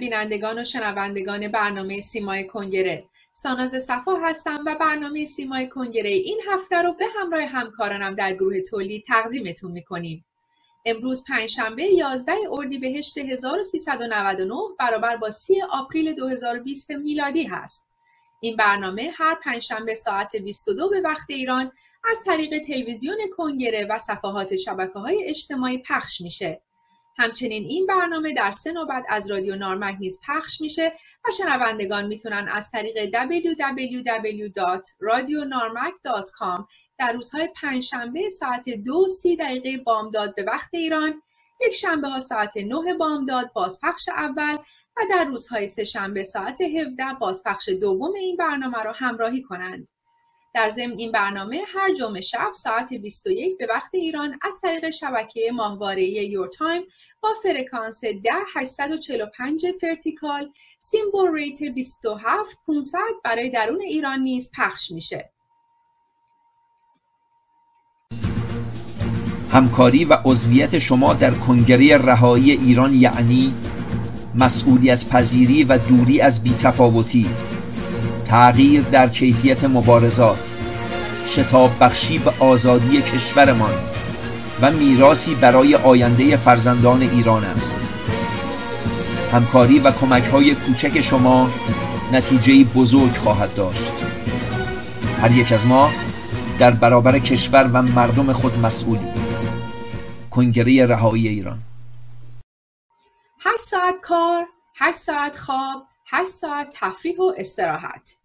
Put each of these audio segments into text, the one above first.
بینندگان و شنوندگان برنامه سیمای کنگره ساناز صفا هستم و برنامه سیمای کنگره این هفته رو به همراه همکارانم در گروه تولید تقدیمتون می‌کنیم امروز پنجشنبه 11 اردیبهشت 1399 برابر با 30 آپریل 2020 میلادی هست. این برنامه هر پنجشنبه ساعت 22 به وقت ایران از طریق تلویزیون کنگره و صفحات شبکه های اجتماعی پخش میشه. همچنین این برنامه در سه نوبت از رادیو نارمک نیز پخش میشه و شنوندگان می‌تونن از طریق www.radionarmak.com در روزهای پنجشنبه ساعت دو سی دقیقه بامداد به وقت ایران یک شنبه ها ساعت 9 بامداد بازپخش اول و در روزهای سه شنبه ساعت 17 بازپخش دوم این برنامه را همراهی کنند. در ضمن این برنامه هر جمعه شب ساعت 21 به وقت ایران از طریق شبکه ماهواره یور تایم با فرکانس 10845 vertical symbol rate 27500 برای درون ایران نیز پخش میشه. همکاری و عضویت شما در کنگره رهایی ایران یعنی مسئولیت پذیری و دوری از بیتفاوتی تغییر در کیفیت مبارزات شتاب بخشی به آزادی کشورمان و میراسی برای آینده فرزندان ایران است. همکاری و کمک های کوچک شما نتیجه بزرگ خواهد داشت. هر یک از ما در برابر کشور و مردم خود مسئولی. کنگره رهایی ایران. هشت ساعت کار، هشت ساعت خواب، هشت ساعت تفریح و استراحت.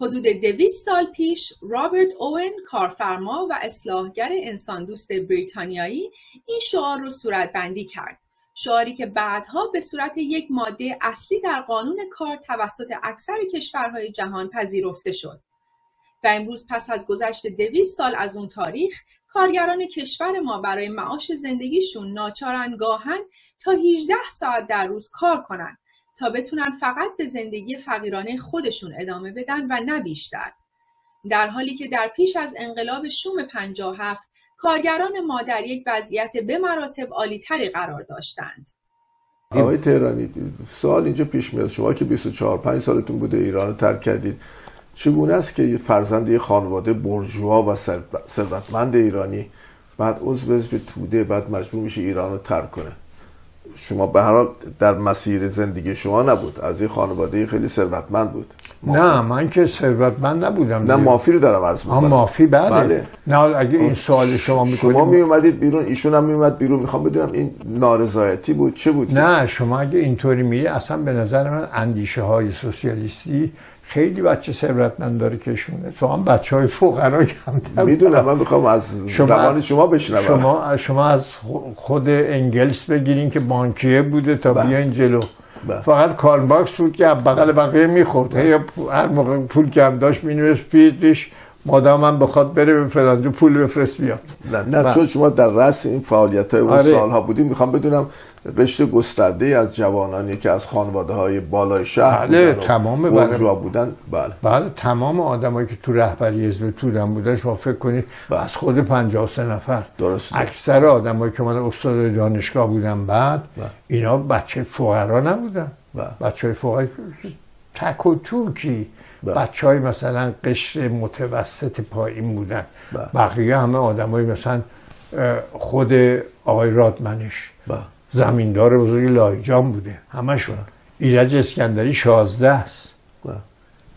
حدود دویست سال پیش رابرت اوون کارفرما و اصلاحگر انسان دوست بریتانیایی این شعار رو صورت بندی کرد. شعاری که بعدها به صورت یک ماده اصلی در قانون کار توسط اکثر کشورهای جهان پذیرفته شد. و امروز پس از گذشت دویست سال از اون تاریخ کارگران کشور ما برای معاش زندگیشون ناچارن گاهن تا 18 ساعت در روز کار کنند تا بتونن فقط به زندگی فقیرانه خودشون ادامه بدن و نه بیشتر. در حالی که در پیش از انقلاب شوم 57 کارگران ما در یک وضعیت به مراتب عالیتری قرار داشتند. آقای تهرانی سوال اینجا پیش میاد شما که 24 5 سالتون بوده ایران رو ترک کردید چگونه است که فرزند یه خانواده برجوا و ثروتمند ایرانی بعد عضو به توده بعد مجبور میشه ایران رو ترک کنه شما به هر حال در مسیر زندگی شما نبود. از این خانواده خیلی ثروتمند بود. نه من که ثروتمند نبودم نه مافی رو دارم عرض می‌کنم. مافی بله. بله. نه اگه این سوال شما می‌کنید شما می اومدید بیرون ایشون هم می اومد بیرون. می‌خوام بدونم این نارضایتی بود چه بود؟ نه شما اگه اینطوری میری اصلا به نظر من اندیشه های سوسیالیستی خیلی بچه ثروتمند داره کشونه تو هم بچه های فقرا کم می‌دونم من می‌خوام از شما زبان شما بشنوم شما شما از خود انگلس بگیرین که بانکیه بوده تا. بله. بیاین جلو با. بله. فقط کارن باکس بود که بغل بقیه می‌خورد هر موقع پول کم داشت مینویس پیش مادام هم بخواد بره به فلانجو پول بفرست بیاد نه نه بله. چون شما در رأس این فعالیت های اون آره. سالها بودیم می‌خوام بدونم رشته گسترده از جوانانی که از خانواده های بالای شهر بله تمام بله بودن بله بله تمام آدمایی که تو رهبری حزب تودن بودن شما فکر کنید بله. از خود 53 نفر درست اکثر آدمایی که من استاد دانشگاه بودن بعد بله. اینا بچه فقرا نبودن بله. بچه های فقرا تک و توکی بله. بچه های مثلا قشر متوسط پایین بودن بله. بقیه همه آدمای مثلا خود آقای رادمنش بله. زمیندار بزرگ لایجان بوده. همشون ایرج اسکندری شازده است.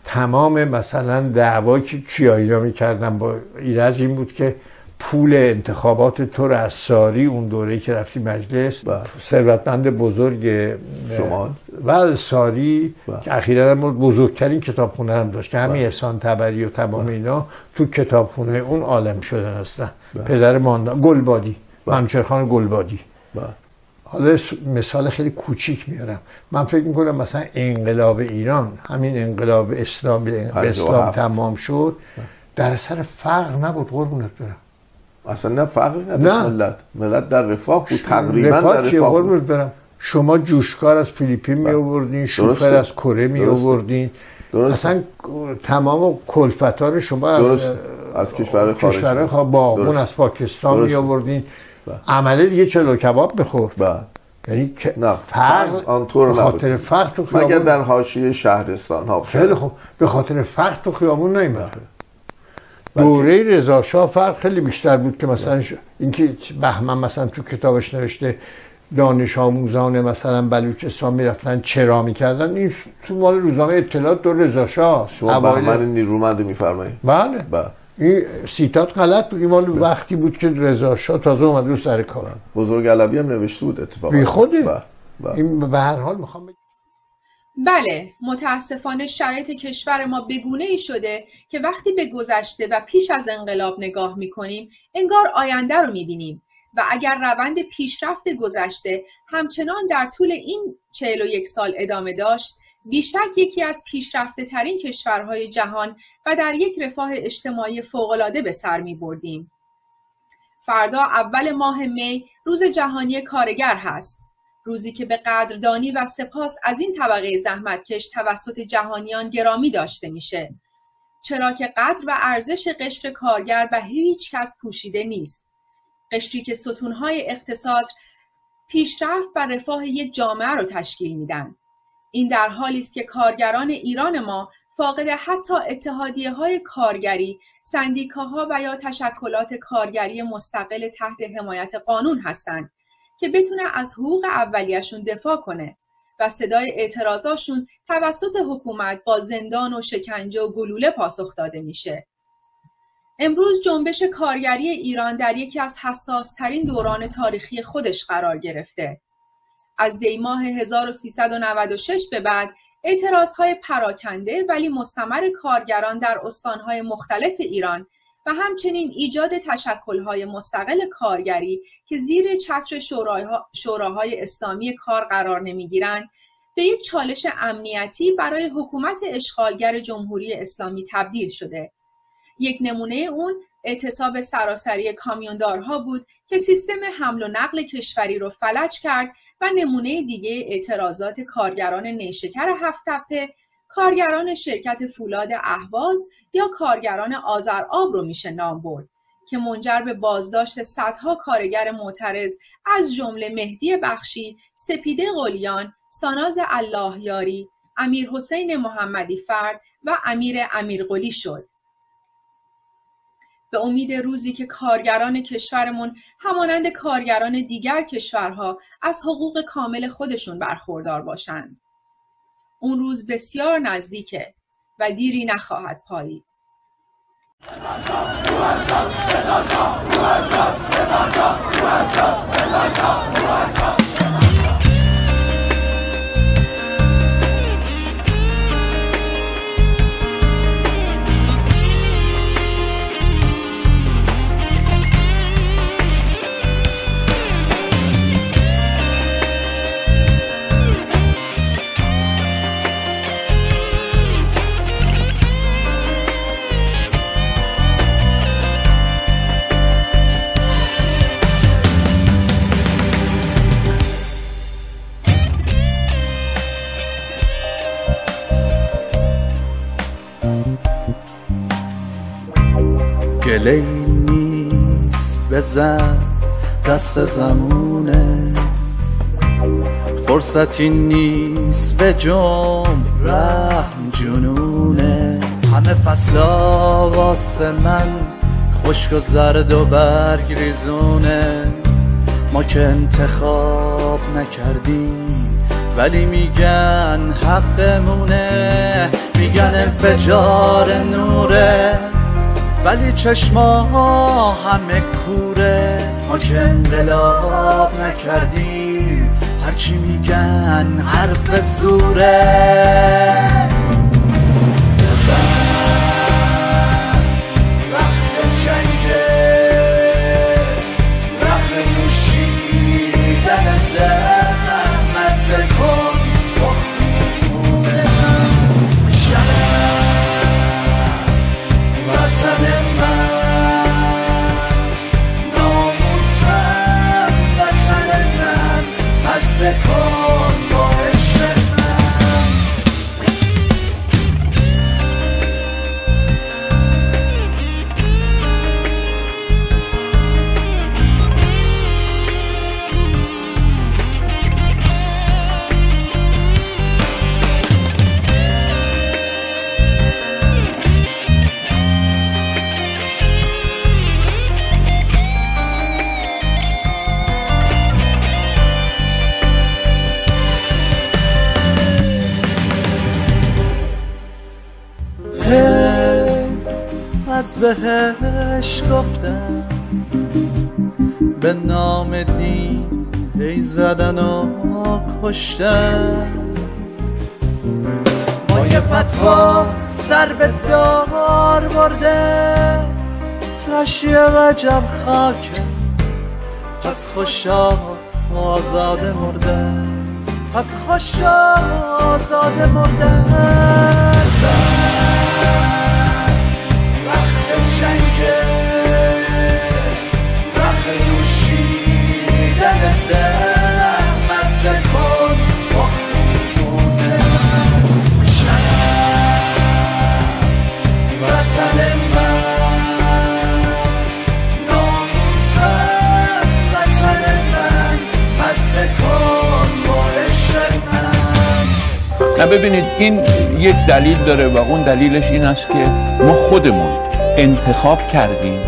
تمام مثلا دعوا که کیایینا می‌کردن با ایرج این بود که پول انتخابات تو رو از ساری اون دوره که رفتی مجلس بله. ثروتمند بزرگ شما؟ و ساری با. که اخیرا بزرگترین کتابخونه هم داشت که همین احسان تبری و تمام اینا تو کتابخونه اون عالم شدن هستن. پدر ماندان گلبادی منچرخان گلبادی. حالا مثال خیلی کوچیک میارم. من فکر می‌کنم مثلا انقلاب ایران همین انقلاب اسلام به اسلام تمام شد در سر فقر نبود قربونت برم. اصلا نه فقری نه ملت. ملت در رفاه بود تقریبا در رفاه بود. برم. شما جوشکار از فیلیپین می آوردین شوفر از کره می آوردین اصلا تمام کلفت رو شما درست. از کشور خارج کشور با اون از پاکستان می آوردین بله. عمله دیگه چلو کباب بخور بله. یعنی نه. فرق آنطور خاطر فرق تو خیابون مگر در حاشیه شهرستان ها خیلی خوب. به خاطر فرق تو خیابون نیومد. دوره رضا شاه فرق خیلی بیشتر بود که مثلا. اینکه بهمن مثلا تو کتابش نوشته دانش آموزان مثلا بلوچستان می‌رفتن چرا می‌کردن؟ این تو مال روزنامه اطلاعات دو رضا شاه. شما بهمن نیرومند میفرمایید. بله. بله. این سیتات غلط بود. این مال وقتی بود که رضا شاه تازه اومد رو سر کار بزرگ علوی هم نوشته بود اتفاقا. بی خوده بله، بله. این به هر حال می‌خوام بگم. بله متاسفانه شرایط کشور ما بگونه ای شده که وقتی به گذشته و پیش از انقلاب نگاه می‌کنیم انگار آینده رو می‌بینیم. و اگر روند پیشرفت گذشته همچنان در طول این 41 سال ادامه داشت بیشک یکی از پیشرفته ترین کشورهای جهان و در یک رفاه اجتماعی فوقالعاده به سر می بردیم. فردا اول ماه می روز جهانی کارگر هست. روزی که به قدردانی و سپاس از این طبقه زحمتکش توسط جهانیان گرامی داشته میشه. چرا که قدر و ارزش قشر کارگر به هیچ کس پوشیده نیست. قشری که ستونهای اقتصاد پیشرفت و رفاه یک جامعه رو تشکیل میدن. این در حالی است که کارگران ایران ما فاقد حتی اتحادیه های کارگری، سندیکاها و یا تشکلات کارگری مستقل تحت حمایت قانون هستند که بتونه از حقوق اولیشون دفاع کنه و صدای اعتراضاشون توسط حکومت با زندان و شکنجه و گلوله پاسخ داده میشه. امروز جنبش کارگری ایران در یکی از حساسترین دوران تاریخی خودش قرار گرفته. از دیماه 1396 به بعد اعتراضهای پراکنده ولی مستمر کارگران در استانهای مختلف ایران و همچنین ایجاد تشکلهای مستقل کارگری که زیر چتر شوراهای اسلامی کار قرار نمی‌گیرند به یک چالش امنیتی برای حکومت اشغالگر جمهوری اسلامی تبدیل شده. یک نمونه اون اعتصاب سراسری کامیوندارها بود که سیستم حمل و نقل کشوری رو فلج کرد و نمونه دیگه اعتراضات کارگران نیشکر هفتپه کارگران شرکت فولاد اهواز یا کارگران آب رو میشه نام برد که منجر به بازداشت صدها کارگر معترض از جمله مهدی بخشی، سپیده قلیان، ساناز اللهیاری، امیر حسین محمدی فرد و امیر امیرقلی شد. به امید روزی که کارگران کشورمون همانند کارگران دیگر کشورها از حقوق کامل خودشون برخوردار باشند. اون روز بسیار نزدیکه و دیری نخواهد پایید. گله نیست بزن دست زمونه فرصتی نیست به جم رحم جنونه همه فصلا واسه من خشک و زرد و برگ ریزونه ما که انتخاب نکردیم ولی میگن حقمونه. میگن انفجار نوره. ولی چشما همه کوره. ما که انقلاب نکردیم هرچی میگن حرف زوره. به نام دین ای زدن و کشتن. ما یه فتوا سر به دار برده. تشیه وجب خاکه پس خوشا آزاده مرده. پس خوشا آزاده مرده. ببینید این یک دلیل داره و اون دلیلش این است که ما خودمون انتخاب کردیم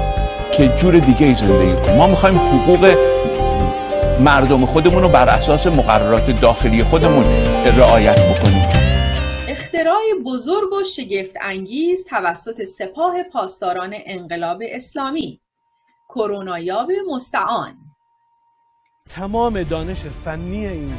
که جور دیگه ای زندگی کنیم. ما می‌خوایم حقوق مردم خودمون رو بر اساس مقررات داخلی خودمون رعایت بکنیم. اختراع بزرگ و شگفت انگیز توسط سپاه پاسداران انقلاب اسلامی. کرونایاب مستعان. تمام دانش فنی این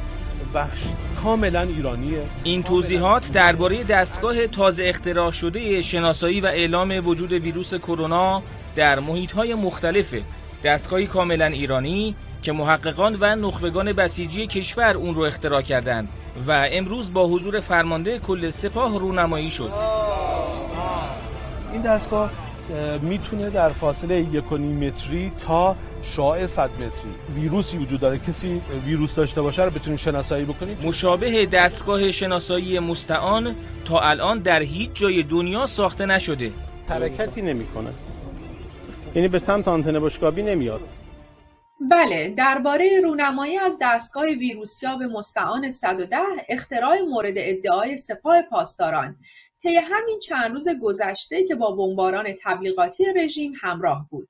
بخش کاملا ایرانیه. این توضیحات درباره دستگاه تازه اختراع شده شناسایی و اعلام وجود ویروس کرونا در محیط‌های مختلف دستگاهی کاملا ایرانی که محققان و نخبگان بسیجی کشور اون رو اختراع کردند و امروز با حضور فرمانده کل سپاه رونمایی شد. این دستگاه اه، می‌تونه در فاصله یک متری تا شعاع 100 متری ویروسی وجود داره. کسی ویروس داشته باشه رو بتونیم شناسایی بکنیم مشابه دستگاه شناسایی مستعان تا الان در هیچ جای دنیا ساخته نشده. حرکتی نمی‌کنه. یعنی به سمت آنتن بشقابی نمیاد. بله درباره رونمایی از دستگاه ویروسیاب مستعان 110 اختراع مورد ادعای سپاه پاسداران طی همین چند روز گذشته که با بمباران تبلیغاتی رژیم همراه بود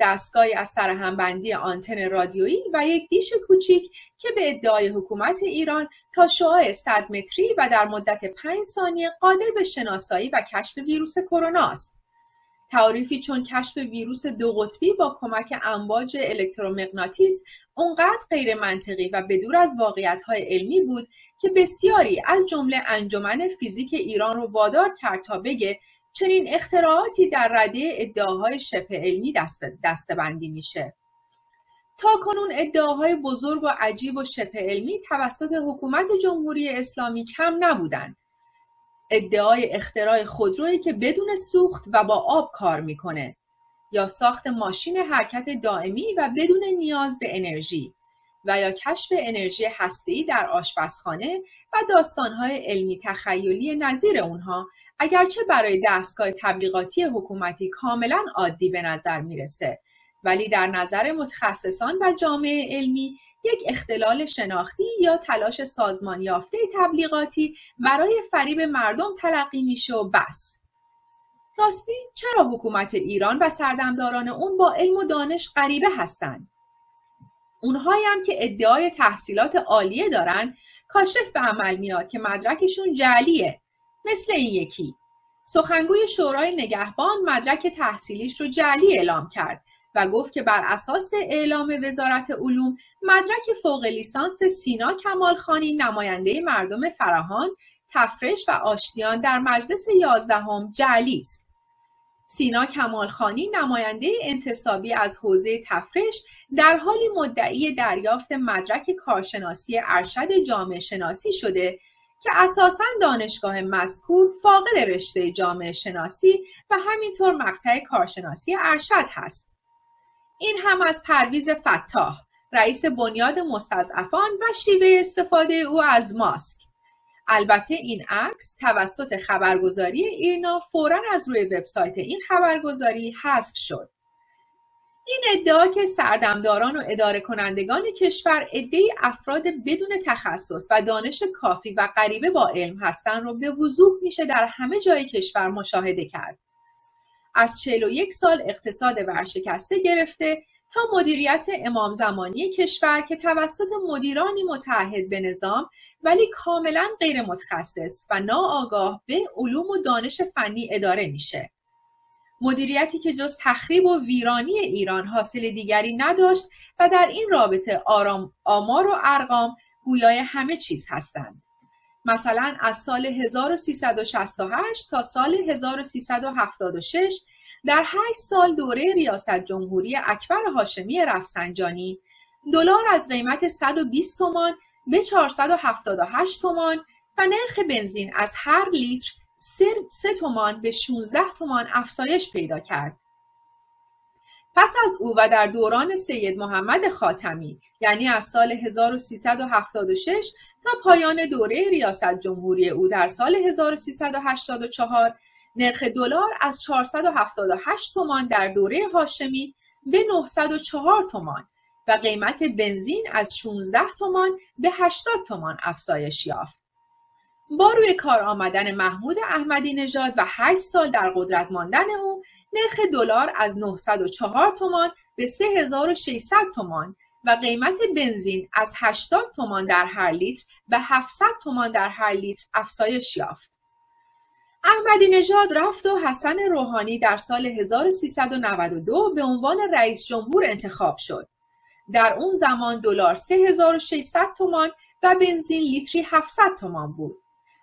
دستگاهی از سرهمبندی آنتن رادیویی و یک دیش کوچیک که به ادعای حکومت ایران تا شعاع 100 متری و در مدت 5 ثانیه قادر به شناسایی و کشف ویروس کرونا است. تعریفی چون کشف ویروس دو قطبی با کمک امواج الکترومغناطیس اونقدر غیر منطقی و بدور از واقعیت‌های علمی بود که بسیاری از جمله انجمن فیزیک ایران رو وادار کرد تا بگه چنین اختراعاتی در رده ادعاهای شبه علمی دست دستبندی میشه. تا کنون ادعاهای بزرگ و عجیب و شبه علمی توسط حکومت جمهوری اسلامی کم نبودند. ادعای اختراع خودرویی که بدون سوخت و با آب کار می‌کنه یا ساخت ماشین حرکت دائمی و بدون نیاز به انرژی و یا کشف انرژی هسته‌ای در آشپزخانه و داستانهای علمی تخیلی نظیر اونها اگرچه برای دستگاه تبلیغاتی حکومتی کاملا عادی به نظر می‌رسه. ولی در نظر متخصصان و جامعه علمی یک اختلال شناختی یا تلاش سازمان یافته تبلیغاتی برای فریب مردم تلقی میشه و بس. راستی چرا حکومت ایران و سردمداران اون با علم و دانش غریبه هستند؟ اونهایی هم که ادعای تحصیلات عالیه دارن کاشف به عمل میاد که مدرکشون جعلیه مثل این یکی سخنگوی شورای نگهبان مدرک تحصیلیش رو جعلی اعلام کرد و گفت که بر اساس اعلام وزارت علوم مدرک فوق لیسانس سینا کمالخانی نماینده مردم فراهان تفرش و آشتیان در مجلس یازدهم جعلی است سینا کمالخانی نماینده انتصابی از حوزه تفرش در حالی مدعی دریافت مدرک کارشناسی ارشد جامعه شناسی شده که اساسا دانشگاه مذکور فاقد رشته جامعه شناسی و همینطور مقطع کارشناسی ارشد هست. این هم از پرویز فتاح رئیس بنیاد مستضعفان و شیوه استفاده او از ماسک البته این عکس توسط خبرگزاری ایرنا فورا از روی وبسایت این خبرگزاری حذف شد این ادعا که سردمداران و اداره کنندگان کشور عدهای افراد بدون تخصص و دانش کافی و غریبه با علم هستند رو به وضوح میشه در همه جای کشور مشاهده کرد. از 41 سال اقتصاد ورشکسته گرفته تا مدیریت امام زمانی کشور که توسط مدیرانی متعهد به نظام ولی کاملا غیر متخصص و ناآگاه به علوم و دانش فنی اداره میشه. مدیریتی که جز تخریب و ویرانی ایران حاصل دیگری نداشت و در این رابطه آرام آمار و ارقام گویای همه چیز هستند. مثلا از سال 1368 تا سال 1376 در 8 سال دوره ریاست جمهوری اکبر هاشمی رفسنجانی دلار از قیمت 120 تومان به 478 تومان و نرخ بنزین از هر لیتر 3 تومان به 16 تومان افزایش پیدا کرد. پس از او و در دوران سید محمد خاتمی یعنی از سال 1376 تا پایان دوره ریاست جمهوری او در سال 1384 نرخ دلار از 478 تومان در دوره هاشمی به 904 تومان و قیمت بنزین از 16 تومان به 80 تومان افزایش یافت. با روی کار آمدن محمود احمدی نژاد و 8 سال در قدرت ماندن او نرخ دلار از 904 تومان به 3600 تومان و قیمت بنزین از 80 تومان در هر لیتر به 700 تومان در هر لیتر افزایش یافت. احمدی نژاد رفت و حسن روحانی در سال 1392 به عنوان رئیس جمهور انتخاب شد. در اون زمان دلار 3600 تومان و بنزین لیتری 700 تومان بود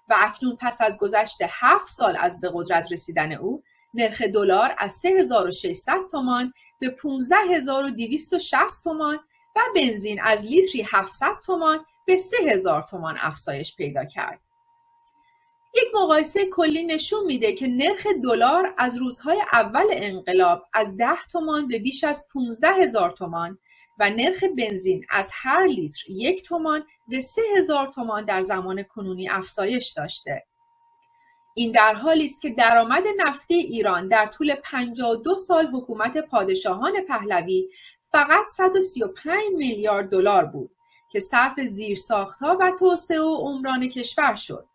و اکنون پس از گذشت 7 سال از به قدرت رسیدن او نرخ دلار از 3600 تومان به 15260 تومان و بنزین از لیتری 700 تومان به 3000 تومان افزایش پیدا کرد. یک مقایسه کلی نشون میده که نرخ دلار از روزهای اول انقلاب از 10 تومان به بیش از 15 هزار تومان و نرخ بنزین از هر لیتر یک تومان به سه هزار تومان در زمان کنونی افزایش داشته. این در حالی است که درآمد نفتی ایران در طول 52 سال حکومت پادشاهان پهلوی فقط 135 میلیارد دلار بود که صرف زیرساختها و توسعه و عمران کشور شد.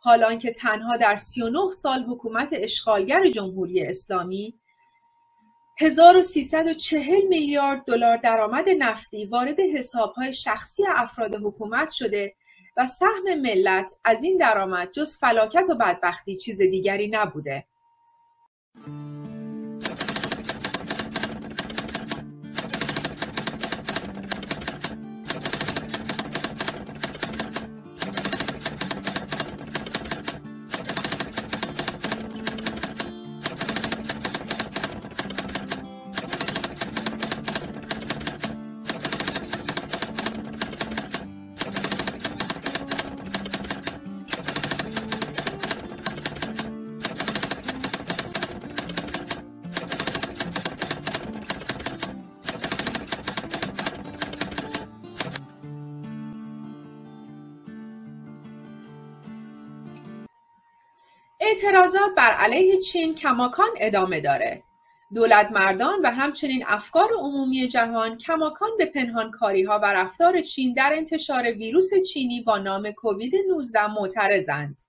حالان که تنها در 39 سال حکومت اشغالگر جمهوری اسلامی 1340 میلیارد دلار درآمد نفتی وارد حسابهای شخصی افراد حکومت شده و سهم ملت از این درآمد جز فلاکت و بدبختی چیز دیگری نبوده. اعتراضات بر علیه چین کماکان ادامه داره. دولت مردان و همچنین افکار عمومی جهان کماکان به ها و رفتار چین در انتشار ویروس چینی با نام کووید 19 معترضند.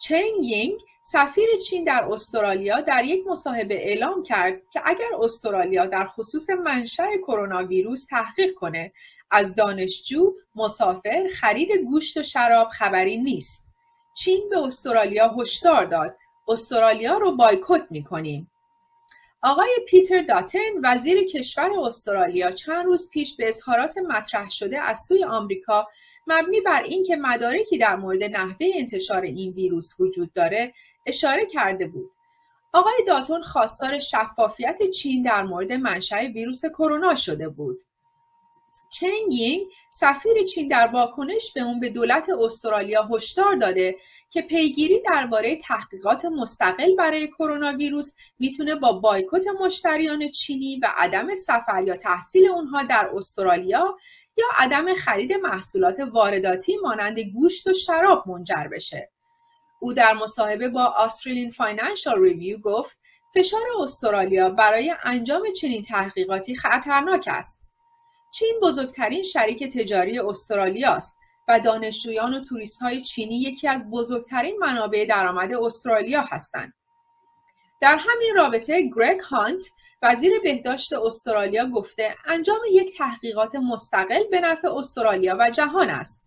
چنگ یینگ سفیر چین در استرالیا در یک مصاحبه اعلام کرد که اگر استرالیا در خصوص منشأ کرونا ویروس تحقیق کنه از دانشجو، مسافر، خرید گوشت و شراب خبری نیست. چین به استرالیا هشدار داد. استرالیا رو بایکوت می‌کنیم. آقای پیتر داتن وزیر کشور استرالیا چند روز پیش به اظهارات مطرح شده از سوی آمریکا مبنی بر اینکه مدارکی در مورد نحوه انتشار این ویروس وجود داره اشاره کرده بود. آقای داتون خواستار شفافیت چین در مورد منشأ ویروس کرونا شده بود. چنگ یینگ سفیر چین در واکنش به اون به دولت استرالیا هشدار داده که پیگیری درباره تحقیقات مستقل برای کرونا ویروس می‌تونه با بایکوت مشتریان چینی و عدم سفر یا تحصیل اونها در استرالیا یا عدم خرید محصولات وارداتی مانند گوشت و شراب منجر بشه. او در مصاحبه با Australian Financial Review گفت فشار استرالیا برای انجام چنین تحقیقاتی خطرناک است. چین بزرگترین شریک تجاری استرالیا است و دانشجویان و های چینی یکی از بزرگترین منابع درآمد استرالیا هستند. در همین رابطه گرگ هانت وزیر بهداشت استرالیا گفته انجام یک تحقیقات مستقل به نفع استرالیا و جهان است.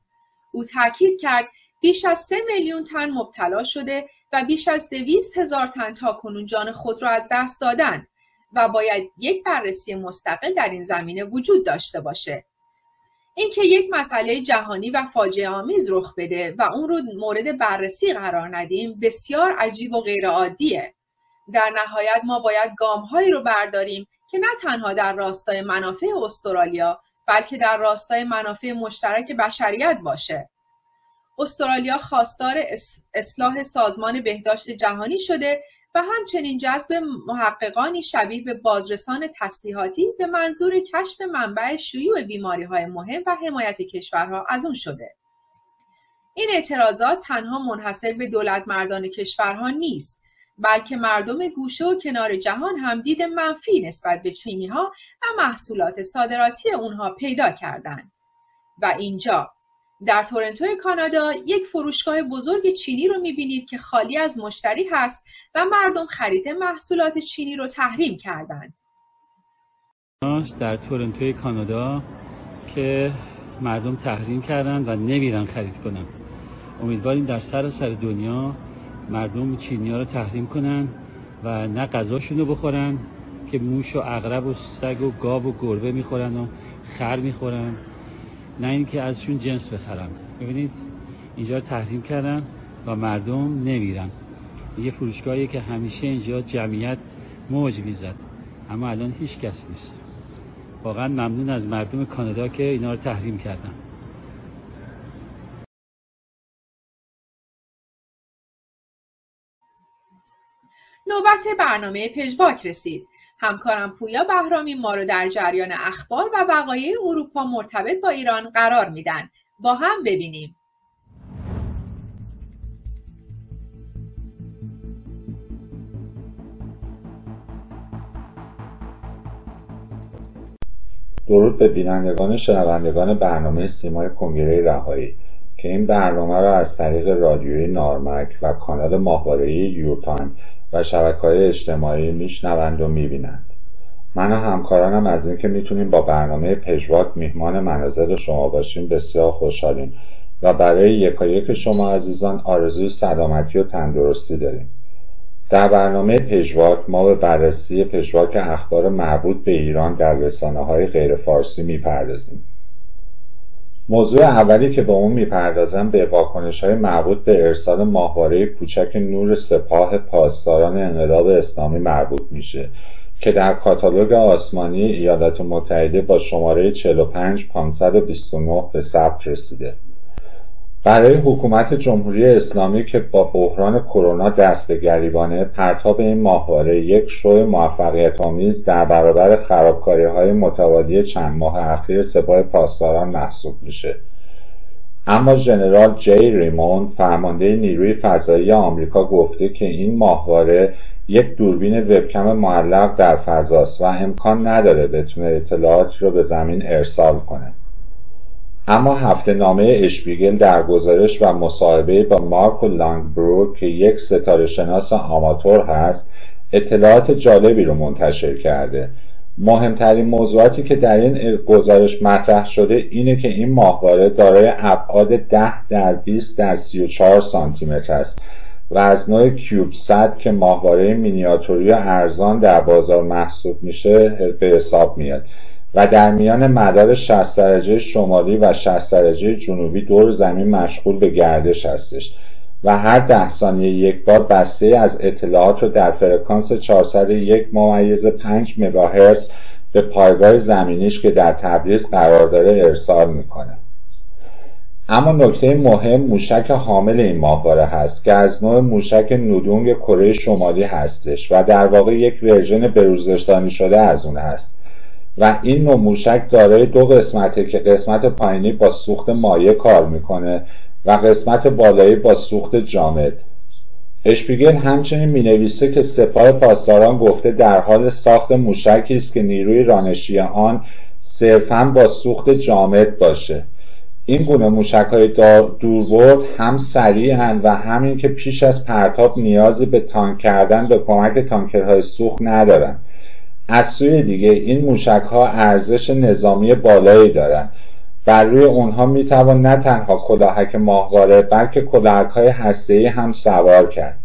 او تاکید کرد بیش از سه میلیون تن مبتلا شده و بیش از دویست هزار تن تا کنون جان خود را از دست دادن و باید یک بررسی مستقل در این زمینه وجود داشته باشه. اینکه یک مسئله جهانی و فاجعه آمیز رخ بده و اون رو مورد بررسی قرار ندیم بسیار عجیب و غیرعادیه. در نهایت ما باید گامهایی رو برداریم که نه تنها در راستای منافع استرالیا بلکه در راستای منافع مشترک بشریت باشه. استرالیا خواستار اصلاح سازمان بهداشت جهانی شده و همچنین جذب محققانی شبیه به بازرسان تسلیحاتی به منظور کشف منبع شیوع بیماری های مهم و حمایت کشورها از اون شده. این اعتراضات تنها منحصر به دولت مردان کشورها نیست بلکه مردم گوشه و کنار جهان هم دید منفی نسبت به چینی ها و محصولات صادراتی اونها پیدا کردند. و اینجا در تورنتو کانادا یک فروشگاه بزرگ چینی رو می‌بینید که خالی از مشتری هست و مردم خرید محصولات چینی رو تحریم کردند. در تورنتو کانادا که مردم تحریم کردن و نمیرن خرید کنن امیدواریم در سراسر سر دنیا مردم چینی ها رو تحریم کنن و نه غذاشون رو بخورن که موش و اغرب و سگ و گاو و گربه می‌خورن و خر می‌خورن نه اینکه ازشون جنس بخرن ببینید اینجا تحریم کردن و مردم نمیرن. یه فروشگاهی که همیشه اینجا جمعیت موج می‌زد. اما الان هیچ کس نیست. واقعا ممنون از مردم کانادا که اینا رو تحریم کردن. نوبت برنامه پژواک رسید. همکارم پویا بهرامی ما رو در جریان اخبار و وقایع اروپا مرتبط با ایران قرار میدن. با هم ببینیم. درود به بینندگان شنوندگان برنامه سیمای کنگره رهایی که این برنامه را از طریق رادیوی نارمک و کانال ماهوارهای یورتایم و شبکه های اجتماعی میشنوند و می‌بینند. من و همکارانم از اینکه می‌تونیم با برنامه پژواک میهمان منازل شما باشیم بسیار خوشحالیم و برای یکایک شما عزیزان آرزوی سلامتی و تندرستی داریم. در برنامه پژواک ما به بررسی پژواک اخبار مربوط به ایران در رسانه های غیر فارسی می‌پردازیم. موضوع اولی که به اون می‌پردازم به واکنش های مربوط به ارسال ماهواره کوچک نور سپاه پاسداران انقلاب اسلامی مربوط میشه که در کاتالوگ آسمانی ایالات متحده با شماره 45 529 به ثبت رسیده. برای حکومت جمهوری اسلامی که با بحران کرونا دست به گریبانه پرتاب این ماهواره یک شو موفقیت آمیز در برابر خرابکاری های متوالی چند ماه اخیر سپاه پاسداران محسوب میشه. اما ژنرال جی ریموند فرمانده نیروی فضایی آمریکا گفته که این ماهواره یک دوربین وبکم معلق در فضاست و امکان نداره بتونه اطلاعاتی رو به زمین ارسال کنه. اما هفته نامه اشپیگل در گزارش و مصاحبه با مارکو لانگبرو که یک ستاره شناس آماتور هست اطلاعات جالبی رو منتشر کرده. مهمترین موضوعاتی که در این گزارش مطرح شده اینه که این ماهواره دارای ابعاد 10 در 20 در 34 سانتی متر است و از نوع که ماهواره مینیاتوری ارزان در بازار محسوب میشه به حساب میاد. و در میان مدار 60 درجه شمالی و 60 درجه جنوبی دور زمین مشغول به گردش هستش و هر ده ثانیه یک بار بسته از اطلاعات رو در فرکانس 401 ممیز 5 مگاهرتز به پایگاه زمینیش که در تبریز قرار داره ارسال می‌کنه. اما نکته مهم موشک حامل این ماهواره هست که از نوع موشک نودونگ کره شمالی هستش و در واقع یک version بروزرسانی شده از اون هست. و این نوع موشک دارای دو قسمته که قسمت پایینی با سوخت مایع کار می‌کنه و قسمت بالایی با سوخت جامد. اشپیگل همچنین می‌نویسه که سپاه پاسداران گفته در حال ساخت موشکی است که نیروی رانشی آن صرفا با سوخت جامد باشه. این گونه موشک های دوربرد هم سریع و همین که پیش از پرتاب نیازی به تانک کردن به کمک تانکرهای سوخت ندارند از سوی دیگه این موشک ها ارزش نظامی بالایی دارند بر روی اونها می‌توان نه تنها کلاهک ماهواره بلکه کلاهک های هسته‌ای هم سوار کرد.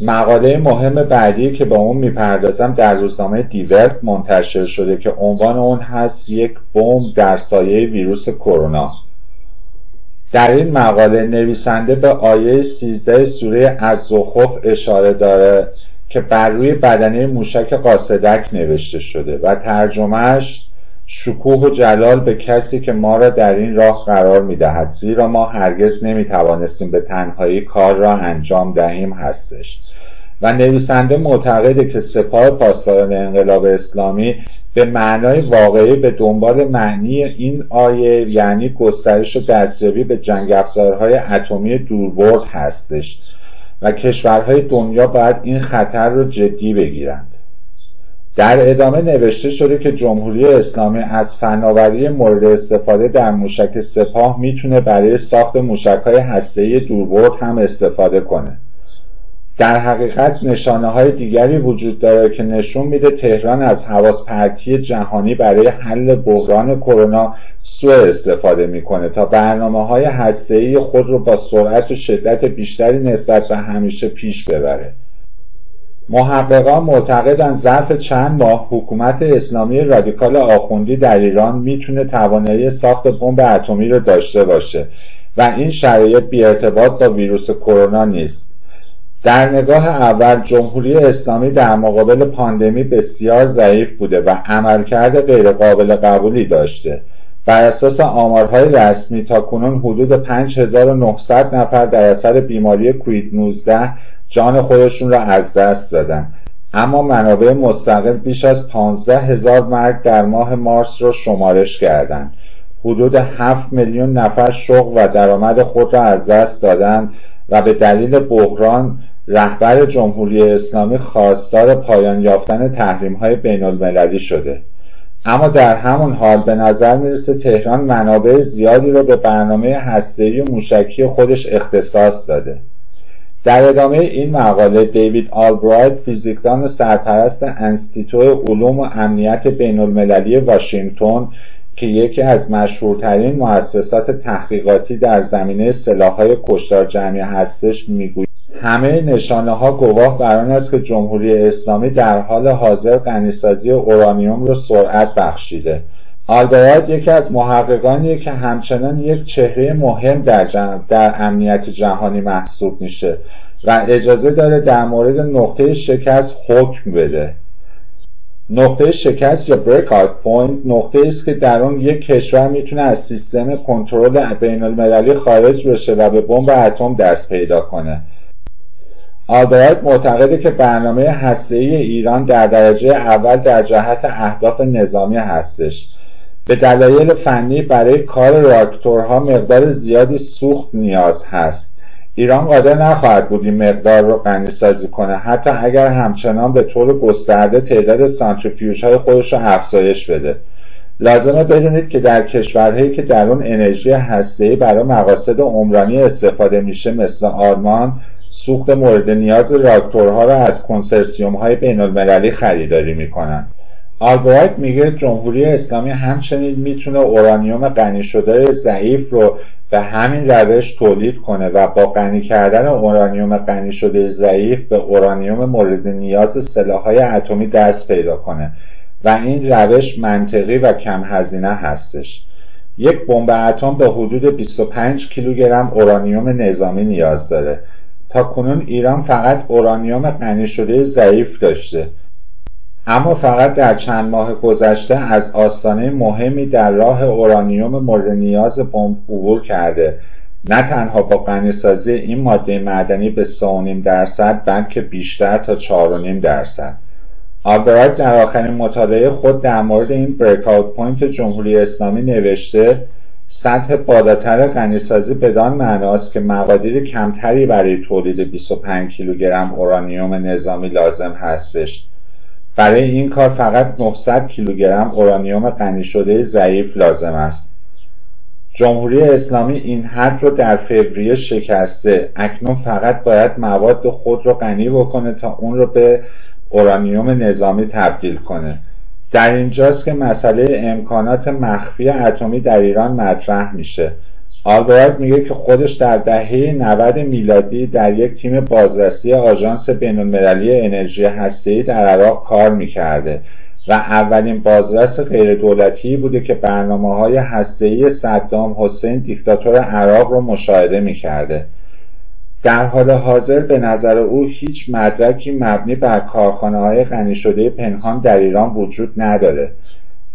مقاله مهم بعدی که با اون می‌پردازم در روزنامه دیورت منتشر شده که عنوان اون هست یک بمب در سایه ویروس کرونا. در این مقاله نویسنده به آیه 13 سوره از اشاره داره که بر روی بدنه موشک قاصدک نوشته شده و ترجمهش شکوه و جلال به کسی که ما را در این راه قرار می دهد زیرا ما هرگز نمی توانستیم به تنهایی کار را انجام دهیم هستش. و نویسنده معتقده که سپاه پاسداران انقلاب اسلامی به معنای واقعی به دنبال معنی این آیه یعنی گسترش و دستیابی به جنگ افزارهای اتمی دوربرد هستش. و کشورهای دنیا باید این خطر رو جدی بگیرند. در ادامه نوشته شده که جمهوری اسلامی از فناوری مورد استفاده در موشک سپاه می‌تونه برای ساخت موشک های هسته دوربرد هم استفاده کنه. در حقیقت نشانه های دیگری وجود داره که نشون میده تهران از حواس پرتی جهانی برای حل بحران کرونا سوء استفاده می‌کنه تا برنامه های هسته خود رو با سرعت و شدت بیشتری نسبت به همیشه پیش ببره. محققان معتقدند ظرف چند ماه حکومت اسلامی رادیکال آخوندی در ایران می‌تونه توانایی ساخت بمب اتمی رو داشته باشه و این شرایط بی ارتباط با ویروس کرونا نیست. در نگاه اول جمهوری اسلامی در مقابل پاندمی بسیار ضعیف بوده و عملکرد غیرقابل قبولی داشته. بر اساس آمارهای رسمی تا کنون حدود 5900 نفر در اثر بیماری کوید 19 جان خودشون را از دست دادن. اما منابع مستقل بیش از 15 هزار مرگ در ماه مارس را شمارش کردند حدود 7 میلیون نفر شغل و درآمد خود را از دست دادند و به دلیل بحران رهبر جمهوری اسلامی خواستار پایان یافتن تحریم های بین المللی شده. اما در همون حال به نظر می‌رسه تهران منابع زیادی را به برنامه هسته‌ای و موشکی خودش اختصاص داده. در ادامه این مقاله دیوید آلبرایت فیزیکدان سرپرست انستیتو علوم و امنیت بین المللی واشنگتن که یکی از مشهورترین مؤسسات تحقیقاتی در زمینه سلاحهای کشتار جمعی هستش می‌گوید. همه نشانه ها گواه بر آن است که جمهوری اسلامی در حال حاضر غنیسازی اورانیوم را سرعت بخشیده. آلبرایت یکی از محققانیه که همچنان یک چهره مهم در, در امنیت جهانی محسوب میشه و اجازه داره در مورد نقطه شکست حکم بده. نقطه شکست یا break point نقطه است که در اون یک کشور می‌تونه از سیستم کنترل بین المللی خارج بشه و به بمب اتم دست پیدا کنه. آلبرایت معتقده که برنامه هسته‌ای ایران در درجه اول در جهت اهداف نظامی هستش. به دلایل فنی برای کار راکتورها مقدار زیادی سوخت نیاز هست. ایران قادر نخواهد بود این مقدار رو غنی سازی کنه. حتی اگر همچنان به طور گسترده تعداد سانتریفیوژ های خودش رو افزایش بده. لازمه بدونید که در کشورهایی که در اون انرژی هسته‌ای برای مقاصد عمرانی استفاده میشه مثل آلمان سوخت مورد نیاز راکتورها را از کنسرسیوم های بین المللی خریداری می‌کنن. آلبرایت میگه جمهوری اسلامی همچنین می‌تونه اورانیوم غنی شده ضعیف رو به همین روش تولید کنه و با غنی کردن اورانیوم غنی شده ضعیف به اورانیوم مورد نیاز سلاحهای اتمی دست پیدا کنه و این روش منطقی و کم هزینه هستش. یک بمب اتم به حدود 25 کیلوگرم اورانیوم نظامی نیاز داره. تا کنون ایران فقط اورانیوم غنی شده ضعیف داشته. اما فقط در چند ماه گذشته از آستانه مهمی در راه اورانیوم مورد نیاز بمب عبور کرده. نه تنها با غنیسازی این ماده معدنی به 3.5 درصد بلکه بیشتر تا 4.5 درصد. آلبرایت در آخرین مطالعه خود در مورد این break point جمهوری اسلامی نوشته سطح بالاتر غنیسازی بدان معناست که مقادیر کمتری برای تولید 25 کیلوگرم اورانیوم نظامی لازم هستش. برای این کار فقط 900 کیلوگرم اورانیوم غنی شده ضعیف لازم است. جمهوری اسلامی این حد رو در فوریه شکسته. اکنون فقط باید مواد خود رو غنی بکنه تا اون رو به اورانیوم نظامی تبدیل کنه. در اینجاست که مسئله امکانات مخفی اتمی در ایران مطرح میشه. آلبرایت میگه که خودش در دهه 90 میلادی در یک تیم بازرسی آژانس بینالمللی انرژی هسته‌ای در عراق کار می‌کرده و اولین بازرس غیر دولتی بوده که برنامه های هسته‌ای صدام حسین دیکتاتور عراق رو مشاهده می‌کرده. در حال حاضر به نظر او هیچ مدرکی مبنی بر کارخانه های غنی شده پنهان در ایران وجود نداره.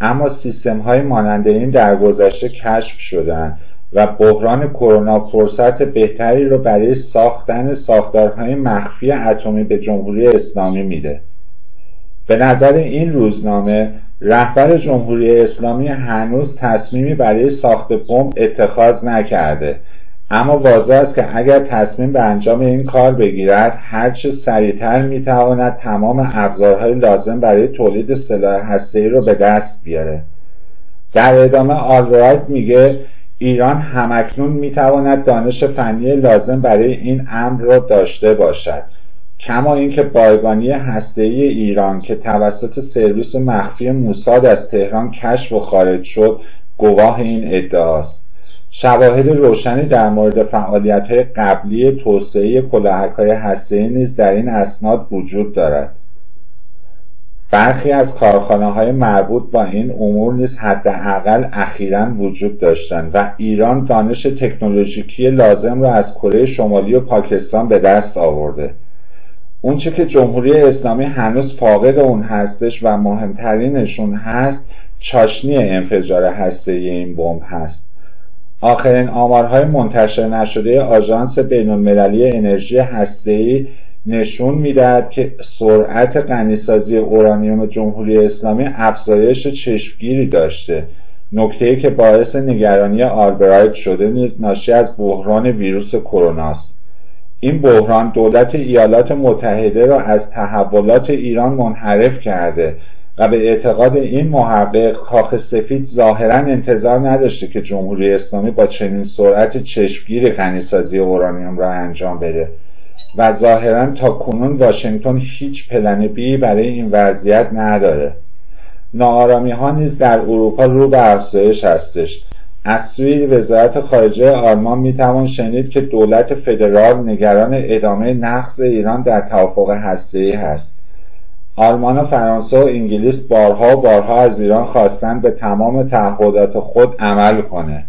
اما سیستم های مانند این در گذشته کشف شدن و بحران کرونا فرصت بهتری رو برای ساختن ساختارهای مخفی اتمی به جمهوری اسلامی میده. به نظر این روزنامه رهبر جمهوری اسلامی هنوز تصمیمی برای ساخت بمب اتخاذ نکرده. اما واضح است که اگر تصمیم به انجام این کار بگیرد هرچه سریعتر می‌تواند تمام ابزارهای لازم برای تولید سلاح هسته‌ای را به دست بیاره. در ادامه آلرایت میگه ایران همکنون می‌تواند دانش فنی لازم برای این امر را داشته باشد کما اینکه بایگانی هسته‌ای ایران که توسط سرویس مخفی موساد از تهران کشف و خارج شد گواه این ادعاست. شواهد روشنی در مورد فعالیت قبلی توسعه کلاهک های هسته نیز در این اسناد وجود دارد. برخی از کارخانه های مربوط با این امور نیز حداقل اخیرا وجود داشتند و ایران دانش تکنولوژیکی لازم را از کره شمالی و پاکستان به دست آورده. اونچه که جمهوری اسلامی هنوز فاقد اون هستش و مهمترینشون هست چاشنی انفجار هسته این بمب هست. آخرین آمارهای منتشر نشده آژانس بین المللی انرژی هسته‌ای نشون می‌دهد که سرعت غنیسازی اورانیوم جمهوری اسلامی افزایش چشمگیری داشته. نکته که باعث نگرانی آلبرایت شده نیز ناشی از بحران ویروس کرونا است این بحران دولت ایالات متحده را از تحولات ایران منحرف کرده و به اعتقاد این محقق کاخ سفید ظاهرا انتظار نداشته که جمهوری اسلامی با چنین سرعت چشمگیر غنیسازی اورانیوم را انجام بده. و ظاهرا تا کنون واشنگتن هیچ پلن بی برای این وضعیت نداره. ناآرامی ها نیز در اروپا رو به افزایش هستش. از سوی وزارت خارجه آلمان می‌توان شنید که دولت فدرال نگران ادامه نقض ایران در توافق هسته‌ای هست. آلمان و فرانسه و انگلیس بارها و بارها از ایران خواستند به تمام تعهدات خود عمل کنه.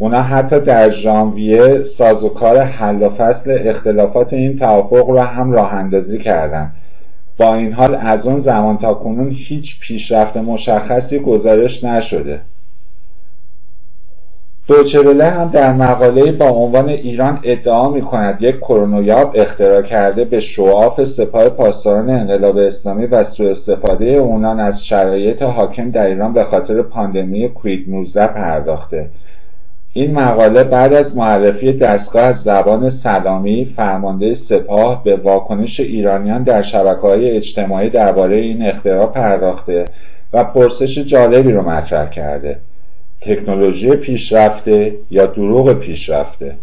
اونا حتی در ژانویه سازوکار حل و فصل اختلافات این توافق را هم راه اندازی کردند با این حال از اون زمان تا کنون هیچ پیشرفت مشخصی گزارش نشده. دوچه هم در مقاله با عنوان ایران ادعا می کند یک کرونویاب اختراع کرده به شعاف سپاه پاسداران انقلاب اسلامی و سوء استفاده اونان از شرایط حاکم در ایران به خاطر پاندمی کوید 19 پرداخته. این مقاله بعد از معرفی دستگاه از زبان سلامی فرمانده سپاه به واکنش ایرانیان در شبکه های اجتماعی درباره این اختراع پرداخته و پرسش جالبی رو مطرح کرده. تکنولوژی پیشرفته یا دروغ پیشرفته؟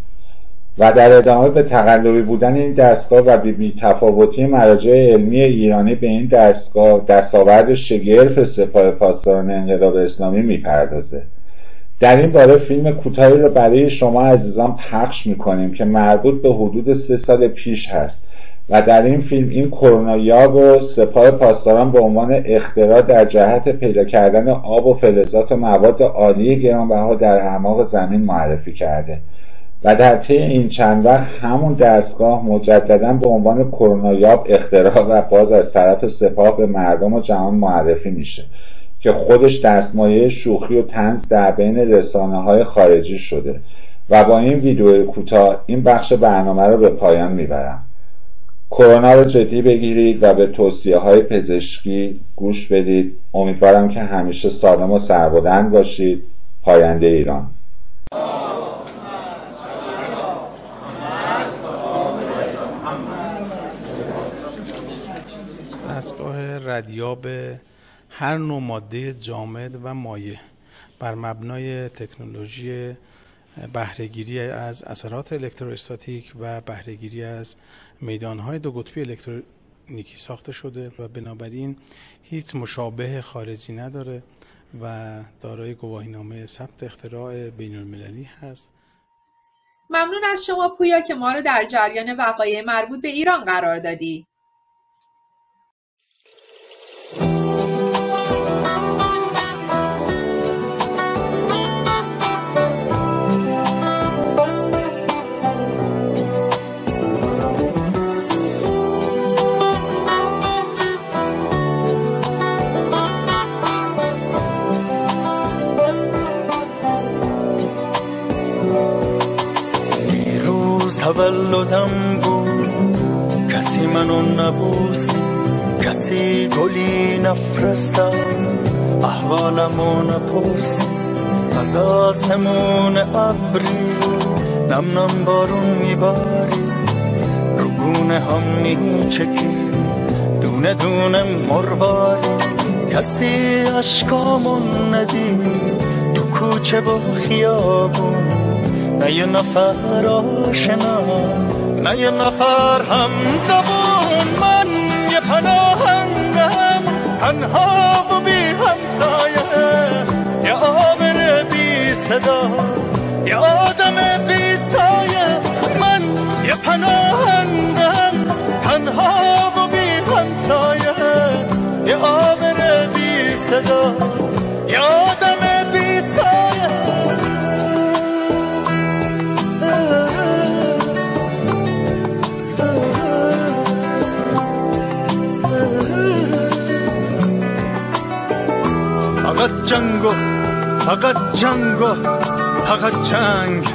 و در ادامه به تقلبی بودن این دستگاه و به بیتفاوتی مراجع علمی ایرانی به این دستگاه دستاورد شگرف سپاه پاسداران انقلاب اسلامی می‌پردازه. در این باره فیلم کوتاهی را برای شما عزیزان پخش می‌کنیم که مربوط به حدود سه سال پیش هست. و در این فیلم این کرونایاب و سپاه پاسداران به عنوان اختراع در جهت پیدا کردن آب و فلزات و مواد عالی گرانبها در اعماق زمین معرفی کرده. و در طی این چند وقت همون دستگاه مجددا به عنوان کرونایاب اختراع و باز از طرف سپاه به مردم و جهان معرفی میشه. که خودش دستمایه شوخی و تنز در بین رسانه های خارجی شده و با این ویدیو کوتاه این بخش برنامه رو به پایان می‌برم. کرونا رو جدی بگیرید و به توصیه های پزشکی گوش بدید. امیدوارم که همیشه سالم و سربلند باشید. پاینده ایران. دستگاه ردیاب هر نوع ماده جامد و مایع بر مبنای تکنولوژی بهرهگیری از اثرات الکتروستاتیک و بهرهگیری از میدانهای دو قطبی الکترو نیکی ساخته شده و بنابراین هیچ مشابه خارجی نداره و دارای گواهینامه ثبت اختراع بین المللی هست ممنون از شما پویا که ما رو در جریان وقایع مربوط به ایران قرار دادی. نم نم بارون میباری رو گونه هم میچکی. دونه دونه مرواری کسی اشکامون ندید تو کوچه و خیابون نه یه نفر آشنا نه یه نفر هم زبون من یه پناهندم تنها و بی همسایه. یه آبر بی صدا. یه آدم بی سایه من یه پناهندم تنها و بی همسایه. یه آبر بی صدا یه آدم بی سایه. فقط جنگ و فقط جنگ و فقط جنگ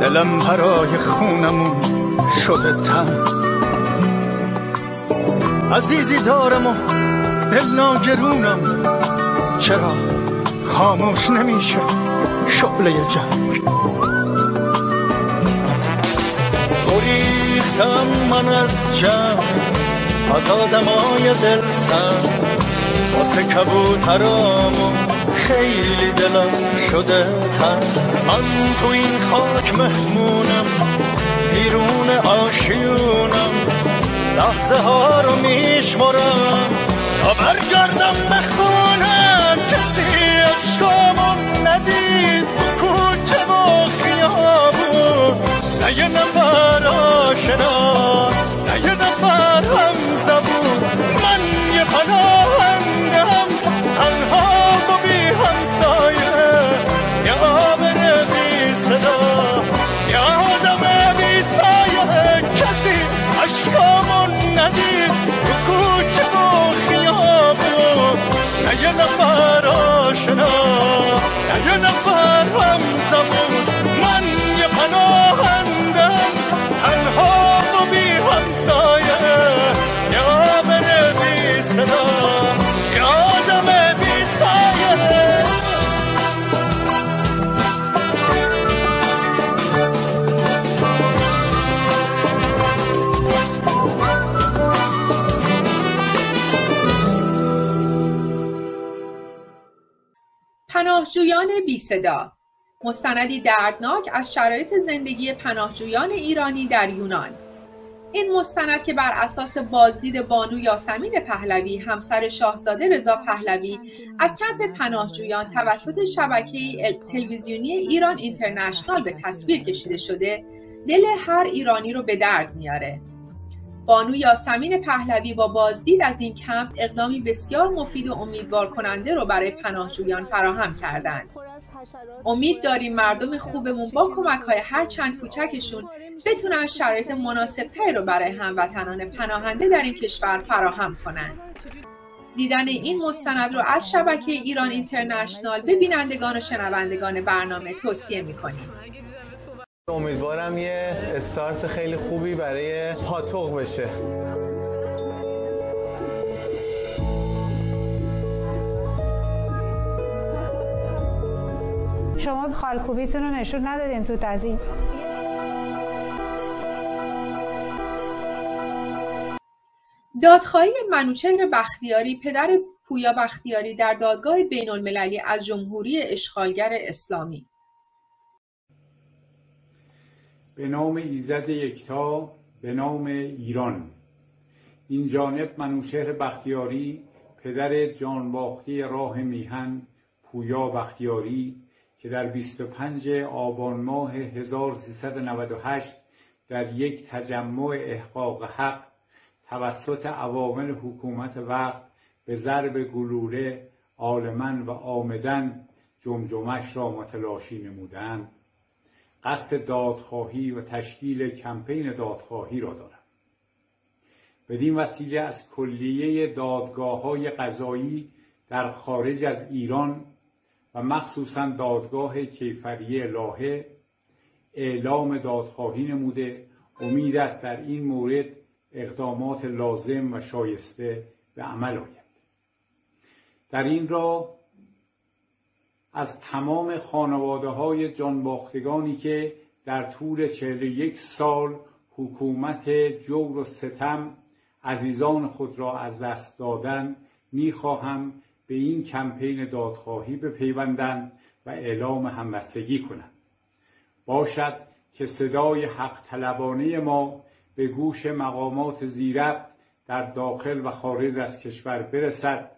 دلم برای خونمون شده تنگ. عزیزی دارم و دل ناگرونم چرا خاموش نمیشه شعله جنگ؟ گریختم من از جنگ از آدمای دل سنگ واسه کبوترامو خیلی دلم شده تن من تو این خاک مهمونم بیرون آشیونم. لحظه ها رو میشمرم تا برگردم به خونم. کسی اشکامو ندید کوچه و خیابون. نه یه نفر آشنا. پناهجویان بی صدا. مستندی دردناک از شرایط زندگی پناهجویان ایرانی در یونان. این مستند که بر اساس بازدید بانو یاسمین پهلوی همسر شاهزاده رضا پهلوی از کمپ پناهجویان توسط شبکه تلویزیونی ایران اینترنشنال به تصویر کشیده شده دل هر ایرانی رو به درد میاره. بانو یاسمین پهلوی با بازدید از این کمپ اقدامی بسیار مفید و امیدوار کننده رو برای پناهجویان فراهم کردند. امید داریم مردم خوبمون با کمک های هر چند کوچکشون بتونن شرایط مناسب تری رو برای هموطنان پناهنده در این کشور فراهم کنند. دیدن این مستند رو از شبکه ایران اینترنشنال به بینندگان و شنوندگان برنامه توصیه می‌کنیم. امیدوارم یه استارت خیلی خوبی برای پاتوق بشه. شما خالکوبیتون رو نشون ندادین تو تزیین دادخواهی منوچهر بختیاری پدر پویا بختیاری در دادگاه بین المللی از جمهوری اشغالگر اسلامی. به نام ایزد یکتا به نام ایران. این جانب منوچهر بختیاری پدر جانباختی راه میهن پویا بختیاری که در 25 آبان ماه 1398 در یک تجمع احقاق حق توسط عوامل حکومت وقت به ضرب گلوله عالمن و آمدن جمجمش را متلاشی نمودند. قصد دادخواهی و تشکیل کمپین دادخواهی را دارند بدین وسیله از کلیه دادگاه های قضایی در خارج از ایران و مخصوصا دادگاه کیفری لاهه اعلام دادخواهی نموده. امید است در این مورد اقدامات لازم و شایسته به عمل آید. در این را از تمام خانواده های جانباختگانی که در طول یک سال حکومت جور و ستم عزیزان خود را از دست دادن می‌خواهم به این کمپین دادخواهی بپیوندند و اعلام همبستگی کنند. باشد که صدای حق طلبانه ما به گوش مقامات زیربط در داخل و خارج از کشور برسد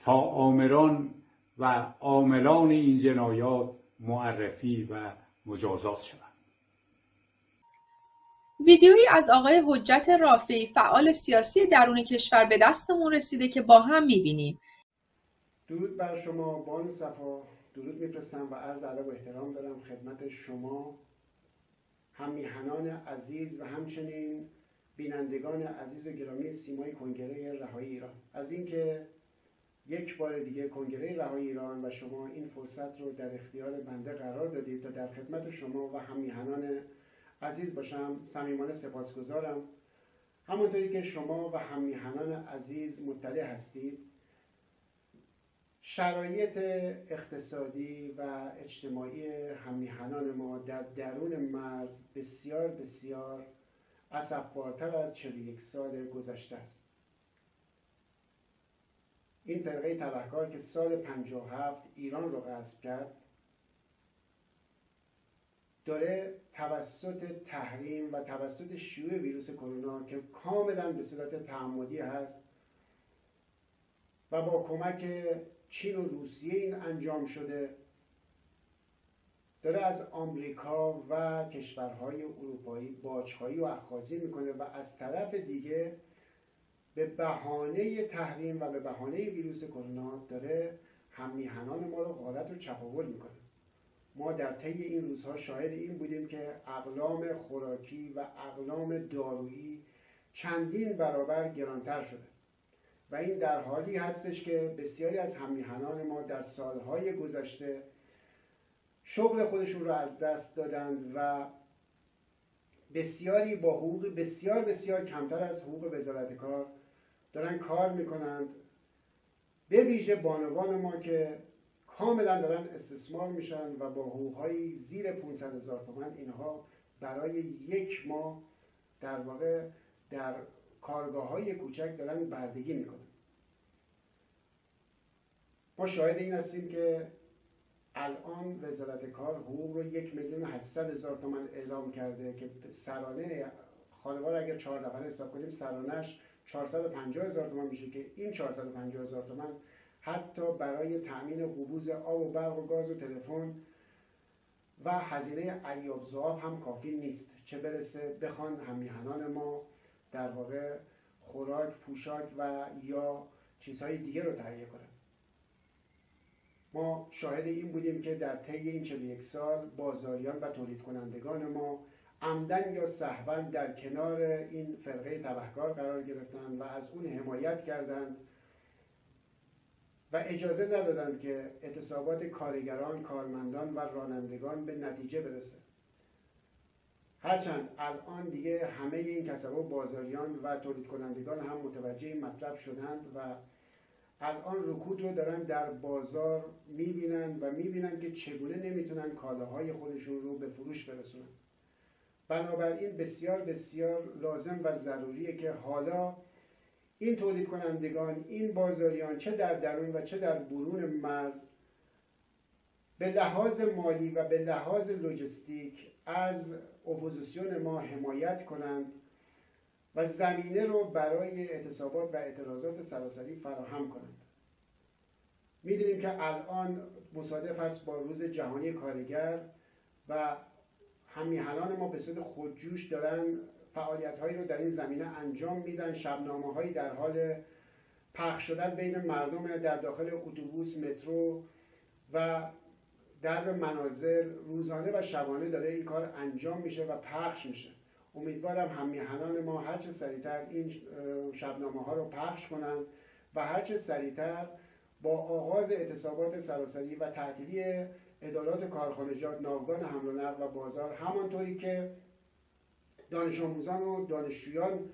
تا آمران و عاملان این جنایات معرفی و مجازات شوند. ویدیویی از آقای حجت رافعی فعال سیاسی درون کشور به دستمون رسیده که با هم می‌بینیم. درود بر شما بان صفا. درود میفرستم و عرض ادب و احترام دارم خدمت شما همیهنان عزیز و همچنین بینندگان عزیز و گرامی سیمای کنگره رهایی ایران. از اینکه یک بار دیگه کنگره رهایی ایران و شما این فرصت رو در اختیار بنده قرار دادید تا در خدمت شما و همیهنان عزیز باشم صمیمانه سپاسگزارم. همونطوری که شما و همیهنان عزیز مطلع هستید شرایط اقتصادی و اجتماعی همیهنان ما در درون مرز بسیار بسیار اصفبارتر از 41 سال گذشته است. این فرقه تبهکار که سال 57 ایران رو غصب کرد داره توسط تحریم و توسط شیوع ویروس کرونا که کاملا به صورت تعمدی هست و با کمک چین و روسیه این انجام شده داره از آمریکا و کشورهای اروپایی باجخواهی و اخاذی می‌کنه و از طرف دیگه به بهانه تحریم و به بهانه ویروس کرونا داره همیهنان ما رو غارت و چپاول می‌کنه. ما در طی این روزها شاهد این بودیم که اقلام خوراکی و اقلام دارویی چندین برابر گرانتر شده و این در حالی هستش که بسیاری از همیهنان ما در سالهای گذشته شغل خودشون رو از دست دادند و بسیاری با حقوق بسیار بسیار کمتر از حقوق وزارت کار دارن کار می‌کنند. به ویژه بانوان ما که کاملا دارن استثمار میشن و با حقوقهایی زیر 500 هزار تومن اینها برای یک ماه در واقع در کارگاه های کوچک دارن بردگی می‌کنن. ما شاهد این هستیم که الان وزارت کار حقوق رو یک میلیون هشتصد هزار تومن اعلام کرده که سرانه خانوار اگر چهار نفر حساب کنیم سرانش 450 هزار تومان میشه که این 450 هزار تومان حتی برای تأمین قبوز آب و برق و گاز و تلفن و هزینه ایاب زواب هم کافی نیست. چه برسه بخوان همیهنان ما در واقع خوراک پوشاک و یا چیزهای دیگه رو تهیه کنن. ما شاهد این بودیم که در طی این 41 سال بازاریان و تولید کنندگان ما عمدن یا صحبا در کنار این فرقه تبهکار قرار گرفتند و از اون حمایت کردند و اجازه ندادند که اعتصابات کارگران، کارمندان و رانندگان به نتیجه برسه. هرچند الان دیگه همه این کسب بازاریان و تولید کنندگان هم متوجه مطلب شدند و الان رکود رو دارن در بازار می‌بینن و می‌بینن که چگونه نمی‌تونن کالاهای خودشون رو به فروش برسونن. بنابراین بسیار بسیار لازم و ضروریه که حالا این تولید کنندگان این بازاریان چه در درون و چه در برون مرز به لحاظ مالی و به لحاظ لوجستیک از اپوزیسیون ما حمایت کنند و زمینه رو برای اعتصابات و اعتراضات سراسری فراهم کنند. می‌دونیم که الان مصادف است با روز جهانی کارگر و همیهنان ما به صورت خودجوش دارن فعالیت هایی رو در این زمینه انجام میدن. شبنامه هایی در حال پخش شدن بین مردم در داخل اتوبوس مترو و در منازل روزانه و شبانه داره این کار انجام میشه و پخش میشه. امیدوارم همیهنان ما هرچه سریعتر این شبنامه ها رو پخش کنند و هرچه سریعتر با آغاز اعتصابات سراسری و تعطیلی ادارات کارخانجات ناوگان حمل و نقل و بازار همانطوری که دانش آموزان و دانشجویان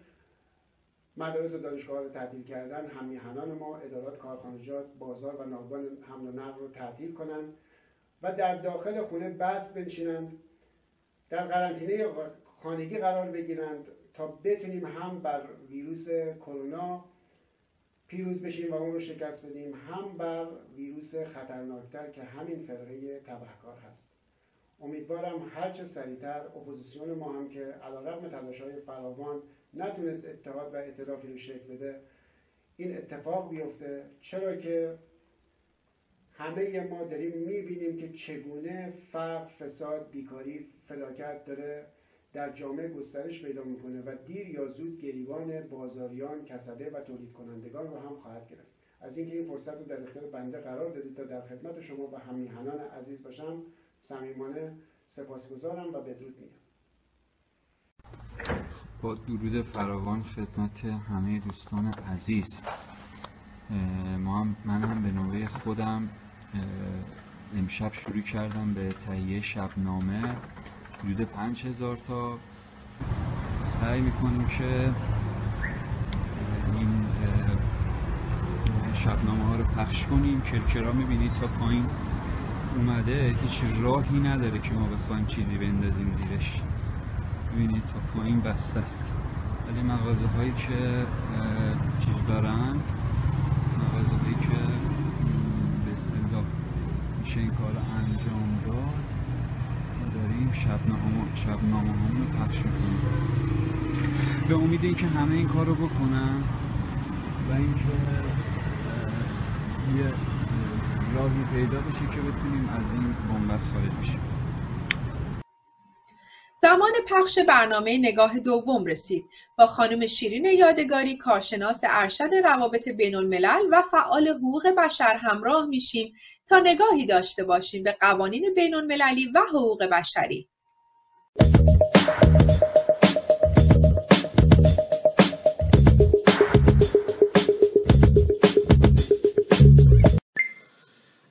مدارس و دانشگاه رو تعطیل کردن همیهنان ما ادارات کارخانجات بازار و ناوگان حمل و نقل رو تعطیل کنند و در داخل خونه بس بنشینند در قرنطینه خانگی قرار بگیرند تا بتونیم هم بر ویروس کرونا پیروز بشیم و اون رو شکست بدیم هم بر ویروس خطرناکتر که همین فرقه تبهکار هست. امیدوارم هرچه سریعتر اپوزیسیون ما هم که علیرغم تلاش های فراوان نتونست اتحاد و ائتلافی رو شکل بده این اتفاق بیفته. چرا که همه ما داریم می‌بینیم که چگونه فقر فساد بیکاری فلاکت داره در جامعه گسترش پیدا می‌کنه و دیر یا زود گریبان بازاریان کسبه و تولید کنندگان رو هم خواهد گرفت. از اینکه این فرصت رو در اختیار بنده قرار دادید تا در خدمت شما و همیهنان عزیز باشم صمیمانه سپاسگزارم و بدرود میگم. با درود فراوان خدمت همه دوستان عزیز. ما هم من هم به نوبه خودم امشب شروع کردم به تهیه شبنامه. حدود پنج هزار تا. سعی می‌کنیم که این شبنامه ها رو پخش کنیم. کرکرا می‌بینید تا پایین اومده. هیچ راهی نداره که ما بخوایم چیزی بندازیم زیرش. می‌بینید تا پایین بسته است. ولی مغازه هایی که چیز دارن مغازه هایی که به اصطلاح میشه این کار انجام داد. داریم شبنامه شبنامه رو پخش می‌کنیم. به امید اینکه همه این کار رو بکنن و اینکه یه راهی پیدا بشه که بتونیم از این بنبست خارج بشیم. زمان پخش برنامه نگاه دوم رسید با خانم شیرین یادگاری کارشناس ارشد روابط بین الملل و فعال حقوق بشر همراه میشیم تا نگاهی داشته باشیم به قوانین بین المللی و حقوق بشری.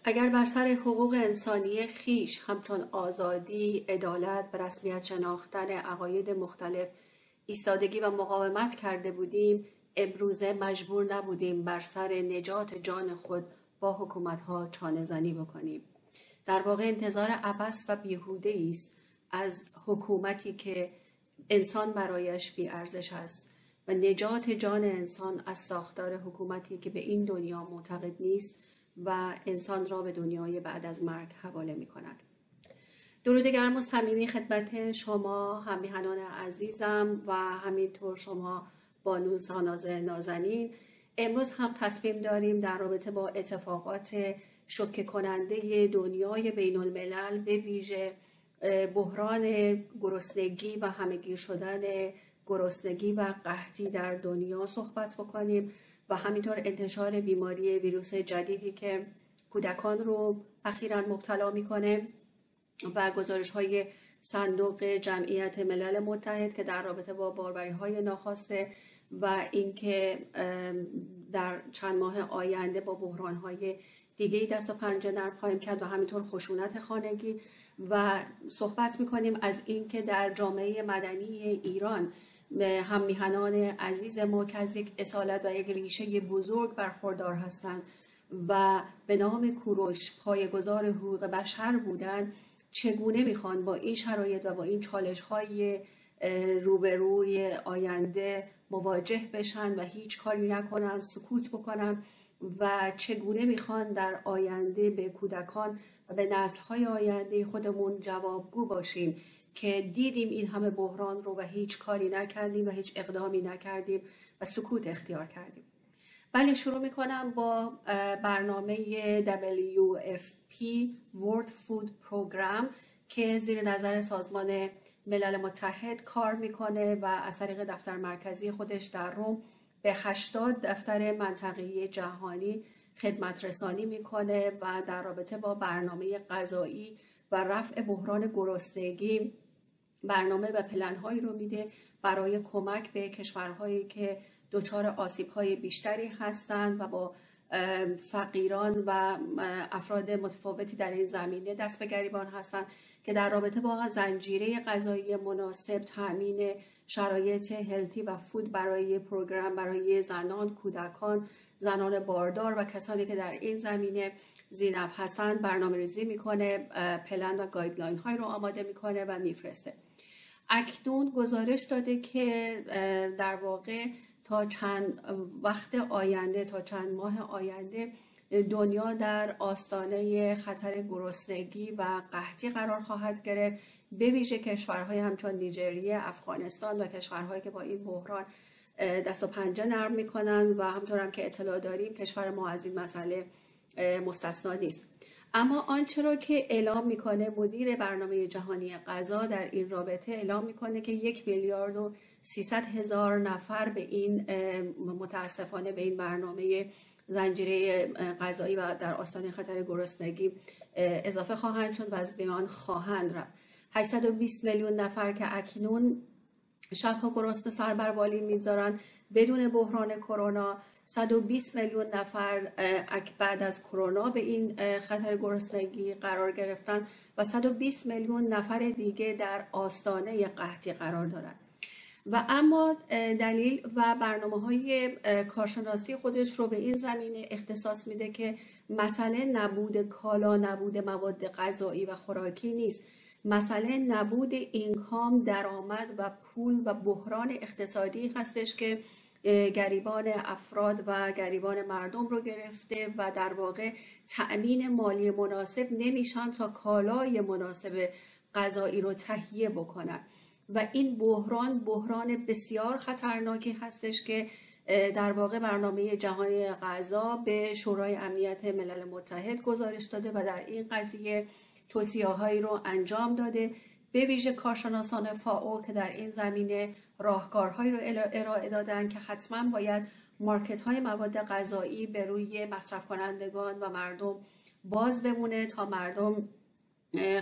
اگر بر سر حقوق انسانی خیش همچون آزادی، عدالت و رسمیت شناختن عقاید مختلف ایستادگی و مقاومت کرده بودیم امروزه مجبور نبودیم بر سر نجات جان خود با حکومتها چانه زنی بکنیم. در واقع انتظار عبس و بیهوده است از حکومتی که انسان برایش بیارزش است و نجات جان انسان از ساختار حکومتی که به این دنیا معتقد نیست و انسان را به دنیای بعد از مرگ حواله می کند. درود گرم و صمیمی خدمت شما همیهنان عزیزم و همینطور شما بانو ساناز نازنین امروز هم تصمیم داریم در رابطه با اتفاقات شکه کننده دنیای بین الملل به ویژه بحران گرسنگی و همگیر شدن گرسنگی و قحطی در دنیا صحبت بکنیم و همینطور انتشار بیماری ویروس جدیدی که کودکان رو اخیرا مبتلا می‌کنه و گزارش های صندوق جمعیت ملل متحد که در رابطه با باربری های ناخواسته و اینکه در چند ماه آینده با بحران های دیگه دست و پنجه نرم خواهیم کرد و همینطور خشونت خانگی. و صحبت می‌کنیم از اینکه در جامعه مدنی ایران هم میهنان عزیز ما که از یک اصالت و یک ریشه بزرگ برخوردار هستند و به نام کوروش پایگزار حقوق بشر بودند چگونه می‌خوان با این شرایط و با این چالش های روبروی آینده مواجه بشن و هیچ کاری نکنن سکوت بکنن و چگونه می‌خوان در آینده به کودکان و به نسل های آینده خودمون جوابگو باشیم؟ که دیدیم این همه بحران رو و هیچ کاری نکردیم و هیچ اقدامی نکردیم و سکوت اختیار کردیم. بله شروع می‌کنم با برنامه WFP World Food Program که زیر نظر سازمان ملل متحد کار می‌کنه و از طریق دفتر مرکزی خودش در روم به 80 دفتر منطقی جهانی خدمت رسانی می‌کنه و در رابطه با برنامه غذایی و رفع بحران گرسنگی برنامه و پلنهایی رو میده برای کمک به کشورهایی که دچار آسیب های بیشتری هستند و با فقیران و افراد متفاوتی در این زمینه دست به گریبان هستند که در رابطه با زنجیره غذایی مناسب تامین شرایط هلتی و فود برای پروگرام برای زنان کودکان زنان باردار و کسانی که در این زمینه ذینفع هستند برنامه ریزی می‌کنه پلن و guideline های رو آماده می‌کنه و میفرسته. اکنون گزارش داده که در واقع تا چند وقت آینده تا چند ماه آینده دنیا در آستانه خطر گرسنگی و قحطی قرار خواهد گرفت. به ویژه کشورهای همچون نیجریه افغانستان و کشورهایی که با این بحران دست و پنجه نرم می‌کنن و همطور هم که اطلاع داریم کشور ما از این مسئله مستثنا نیست. اما آنچه را که اعلام می‌کنه مدیر برنامه جهانی غذا در این رابطه اعلام می‌کنه که یک میلیارد و 300 هزار نفر به این متاسفانه به این برنامه زنجیره غذایی و در آستانه خطر گرسنگی اضافه خواهند شد و از بیان خواهند رفت. 820 میلیون نفر که اکنون شبها گرسنه سر بر بالین می‌ذارن بدون بحران کرونا. 120 میلیون نفر بعد از کرونا به این خطر گرسنگی قرار گرفتن و 120 میلیون نفر دیگه در آستانه قحطی قرار دارند و اما دلیل و برنامه های کارشناسی خودش رو به این زمینه اختصاص میده که مسئله نبود کالا نبود مواد غذایی و خوراکی نیست. مسئله نبود اینکام درآمد و پول و بحران اقتصادی هستش که گریبان افراد و گریبان مردم رو گرفته و در واقع تأمین مالی مناسب نمیشن تا کالای مناسب غذایی رو تهیه بکنن. و این بحران بحران بسیار خطرناکی هستش که در واقع برنامه جهانی غذا به شورای امنیت ملل متحد گزارش داده و در این قضیه توصیه هایی رو انجام داده. به ویژه کارشناسان فاو که در این زمینه راهکارهایی رو ارائه دادن که حتما باید مارکت های مواد غذایی به روی مصرف کنندگان و مردم باز بمونه تا مردم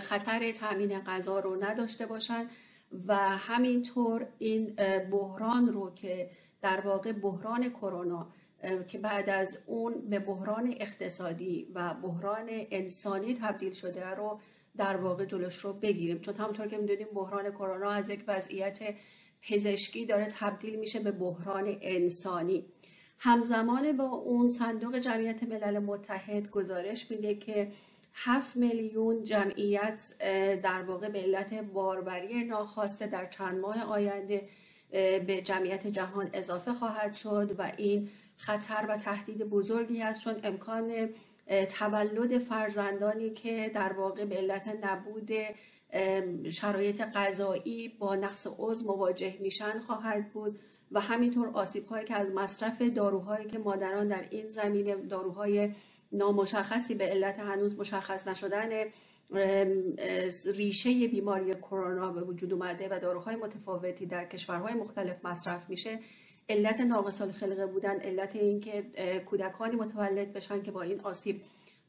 خطر تامین غذا رو نداشته باشن و همینطور این بحران رو که در واقع بحران کرونا که بعد از اون به بحران اقتصادی و بحران انسانی تبدیل شده رو در واقع جلوش رو بگیریم. چون همونطور که می‌دونیم بحران کرونا از یک وضعیت پزشکی داره تبدیل میشه به بحران انسانی. همزمان با اون صندوق جمعیت ملل متحد گزارش میده که 7 میلیون جمعیت در واقع به علت باربری ناخواسته در چند ماه آینده به جمعیت جهان اضافه خواهد شد و این خطر و تهدید بزرگی است چون امکان تولد فرزندانی که در واقع به علت نبود شرایط غذایی با نقص عضو مواجه میشن خواهد بود و همینطور آسیب هایی که از مصرف داروهایی که مادران در این زمینه داروهای نامشخصی به علت هنوز مشخص نشدن ریشه بیماری کرونا به وجود اومده و داروهای متفاوتی در کشورهای مختلف مصرف میشه. علت ناقص الخلقه بودن علت اینکه کودکانی متولد بشن که با این آسیب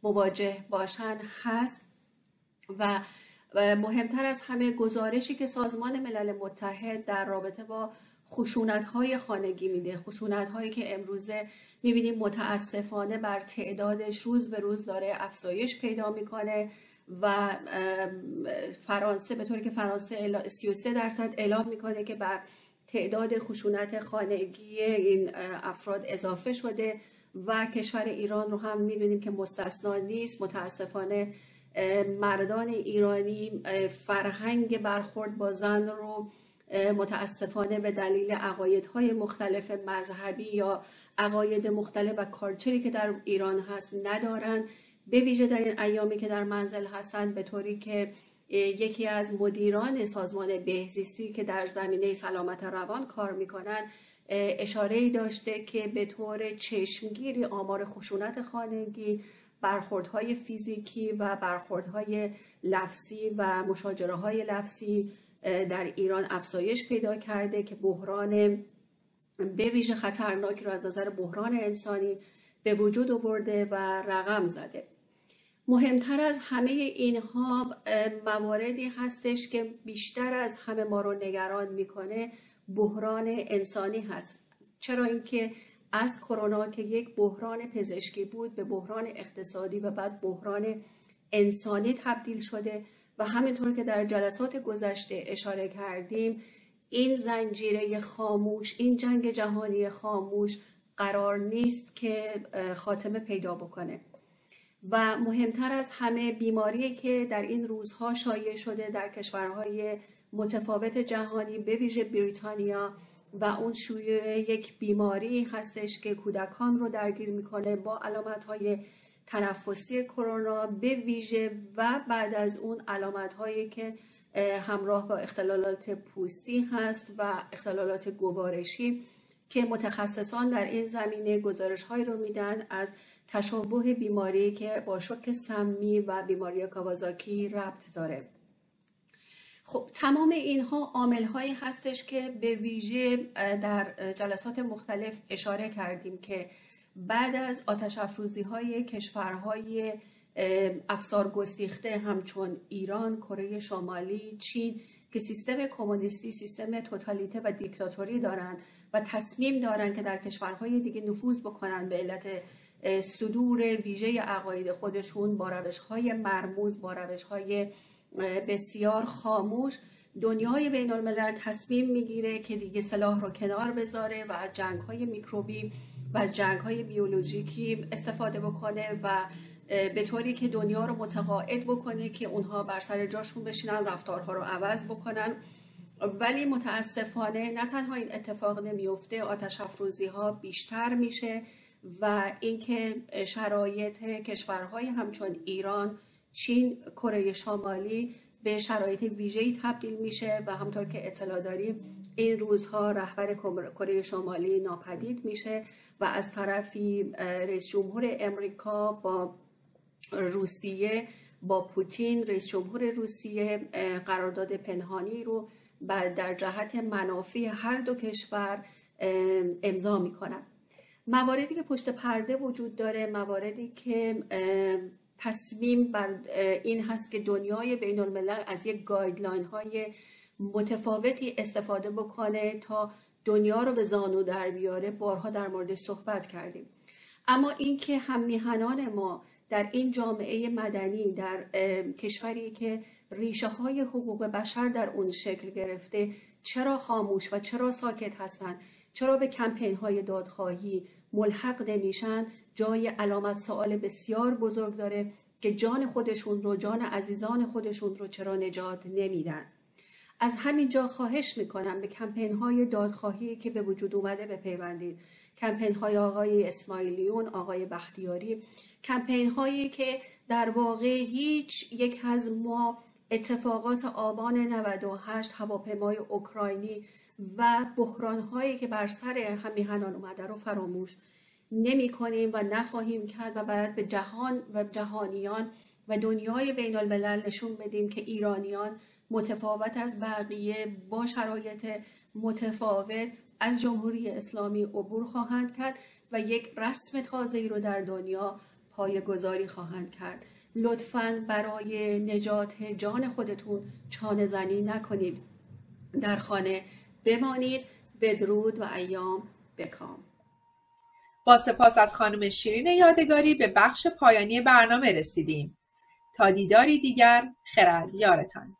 مواجه باشن هست. و مهمتر از همه گزارشی که سازمان ملل متحد در رابطه با خشونت های خانگی میده خشونت هایی که امروزه می‌بینیم متاسفانه بر تعدادش روز به روز داره افزایش پیدا می‌کنه و فرانسه به طوری که فرانسه 33 درصد اعلام می‌کنه که بر تعداد خشونت خانگی این افراد اضافه شده و کشور ایران رو هم می‌بینیم که مستثنا نیست. متاسفانه مردان ایرانی فرهنگ برخورد با زن رو متاسفانه به دلیل عقایدهای مختلف مذهبی یا عقاید مختلف و کارچری که در ایران هست ندارن. به ویژه در این ایامی که در منزل هستند به طوری که یکی از مدیران سازمان بهزیستی که در زمینه سلامت روان کار می‌کنن اشاره ای داشته که به طور چشمگیری آمار خشونت خانگی برخوردهای فیزیکی و برخوردهای لفظی و مشاجره های لفظی در ایران افزایش پیدا کرده که بحران به ویژه خطرناکی رو از نظر بحران انسانی به وجود آورده و رقم زده. مهمتر از همه اینها مواردی هستش که بیشتر از همه ما رو نگران می‌کنه بحران انسانی هست. چرا اینکه از کرونا که یک بحران پزشکی بود به بحران اقتصادی و بعد بحران انسانی تبدیل شده و همینطور که در جلسات گذشته اشاره کردیم این زنجیره خاموش این جنگ جهانی خاموش قرار نیست که خاتمه پیدا بکنه. و مهمتر از همه بیماری که در این روزها شایع شده در کشورهای متفاوت جهانی به ویژه بریتانیا و اون شویه یک بیماری هستش که کودکان رو درگیر می‌کنه با علامت های تنفسی کرونا به ویژه و بعد از اون علامت هایی که همراه با اختلالات پوستی هست و اختلالات گوارشی که متخصصان در این زمینه گزارش هایی رو میدن از تشابه بیماری که با شک سمی و بیماری کاوازاکی ربط داره. خب تمام اینها عامل هایی هستش که به ویژه در جلسات مختلف اشاره کردیم که بعد از آتش افروزی های کشورهای افسار گستیخته همچون ایران، کره شمالی، چین که سیستم کمونیستی، سیستم توتالیته و دیکتاتوری دارند و تصمیم دارند که در کشورهای دیگه نفوذ بکنن به علت صدور ویژه عقاید خودشون با روش های مرموز با روش های بسیار خاموش دنیای بین الملل تصمیم می‌گیره که دیگه سلاح رو کنار بذاره و از جنگ های میکروبی و از جنگ های بیولوژیکی استفاده بکنه و به طوری که دنیا رو متقاعد بکنه که اونها بر سر جاشون بشینن رفتارها رو عوض بکنن. ولی متاسفانه نه تنها این اتفاق نمیفته آتش افروزی ها بیشتر میشه. و اینکه شرایط کشورهای همچون ایران چین کره شمالی به شرایط ویژه‌ای تبدیل میشه و همطور که اطلاع داریم این روزها رهبر کره شمالی ناپدید میشه و از طرفی رئیس جمهور امریکا با روسیه با پوتین رئیس جمهور روسیه قرارداد پنهانی رو در جهت منافع هر دو کشور امضا می‌کنن. مواردی که پشت پرده وجود داره مواردی که تصمیم بر این هست که دنیای بین الملل از یک گایدلاین های متفاوتی استفاده بکنه تا دنیا رو به زانو در بیاره. بارها در مورد صحبت کردیم. اما اینکه هم میهنان ما در این جامعه مدنی در کشوری که ریشه های حقوق بشر در اون شکل گرفته چرا خاموش و چرا ساکت هستند چرا به کمپین های دادخواهی ملحق نمیشن جای علامت سوال بسیار بزرگ داره که جان خودشون رو جان عزیزان خودشون رو چرا نجات نمیدن. از همین جا خواهش می‌کنم به کمپین های دادخواهی که به وجود اومده بپیوندید. کمپین های آقای اسماعیلیون آقای بختیاری کمپین هایی که در واقع هیچ یک از ما اتفاقات آبان 98 هواپیمای اوکراینی و بحران هایی که بر سر همیهنان اومده رو فراموش نمی کنیم و نخواهیم کرد و باید به جهان و جهانیان و دنیای بین الملل نشون بدیم که ایرانیان متفاوت از بقیه با شرایط متفاوت از جمهوری اسلامی عبور خواهند کرد و یک رسم تازه رو در دنیا پای گذاری خواهند کرد. لطفا برای نجات جان خودتون چانه زنی نکنید. در خانه بمانید بدرود و ایام بکام با سپاس از خانم شیرین یادگاری به بخش پایانی برنامه رسیدیم. تا دیداری دیگر خرد یارتان.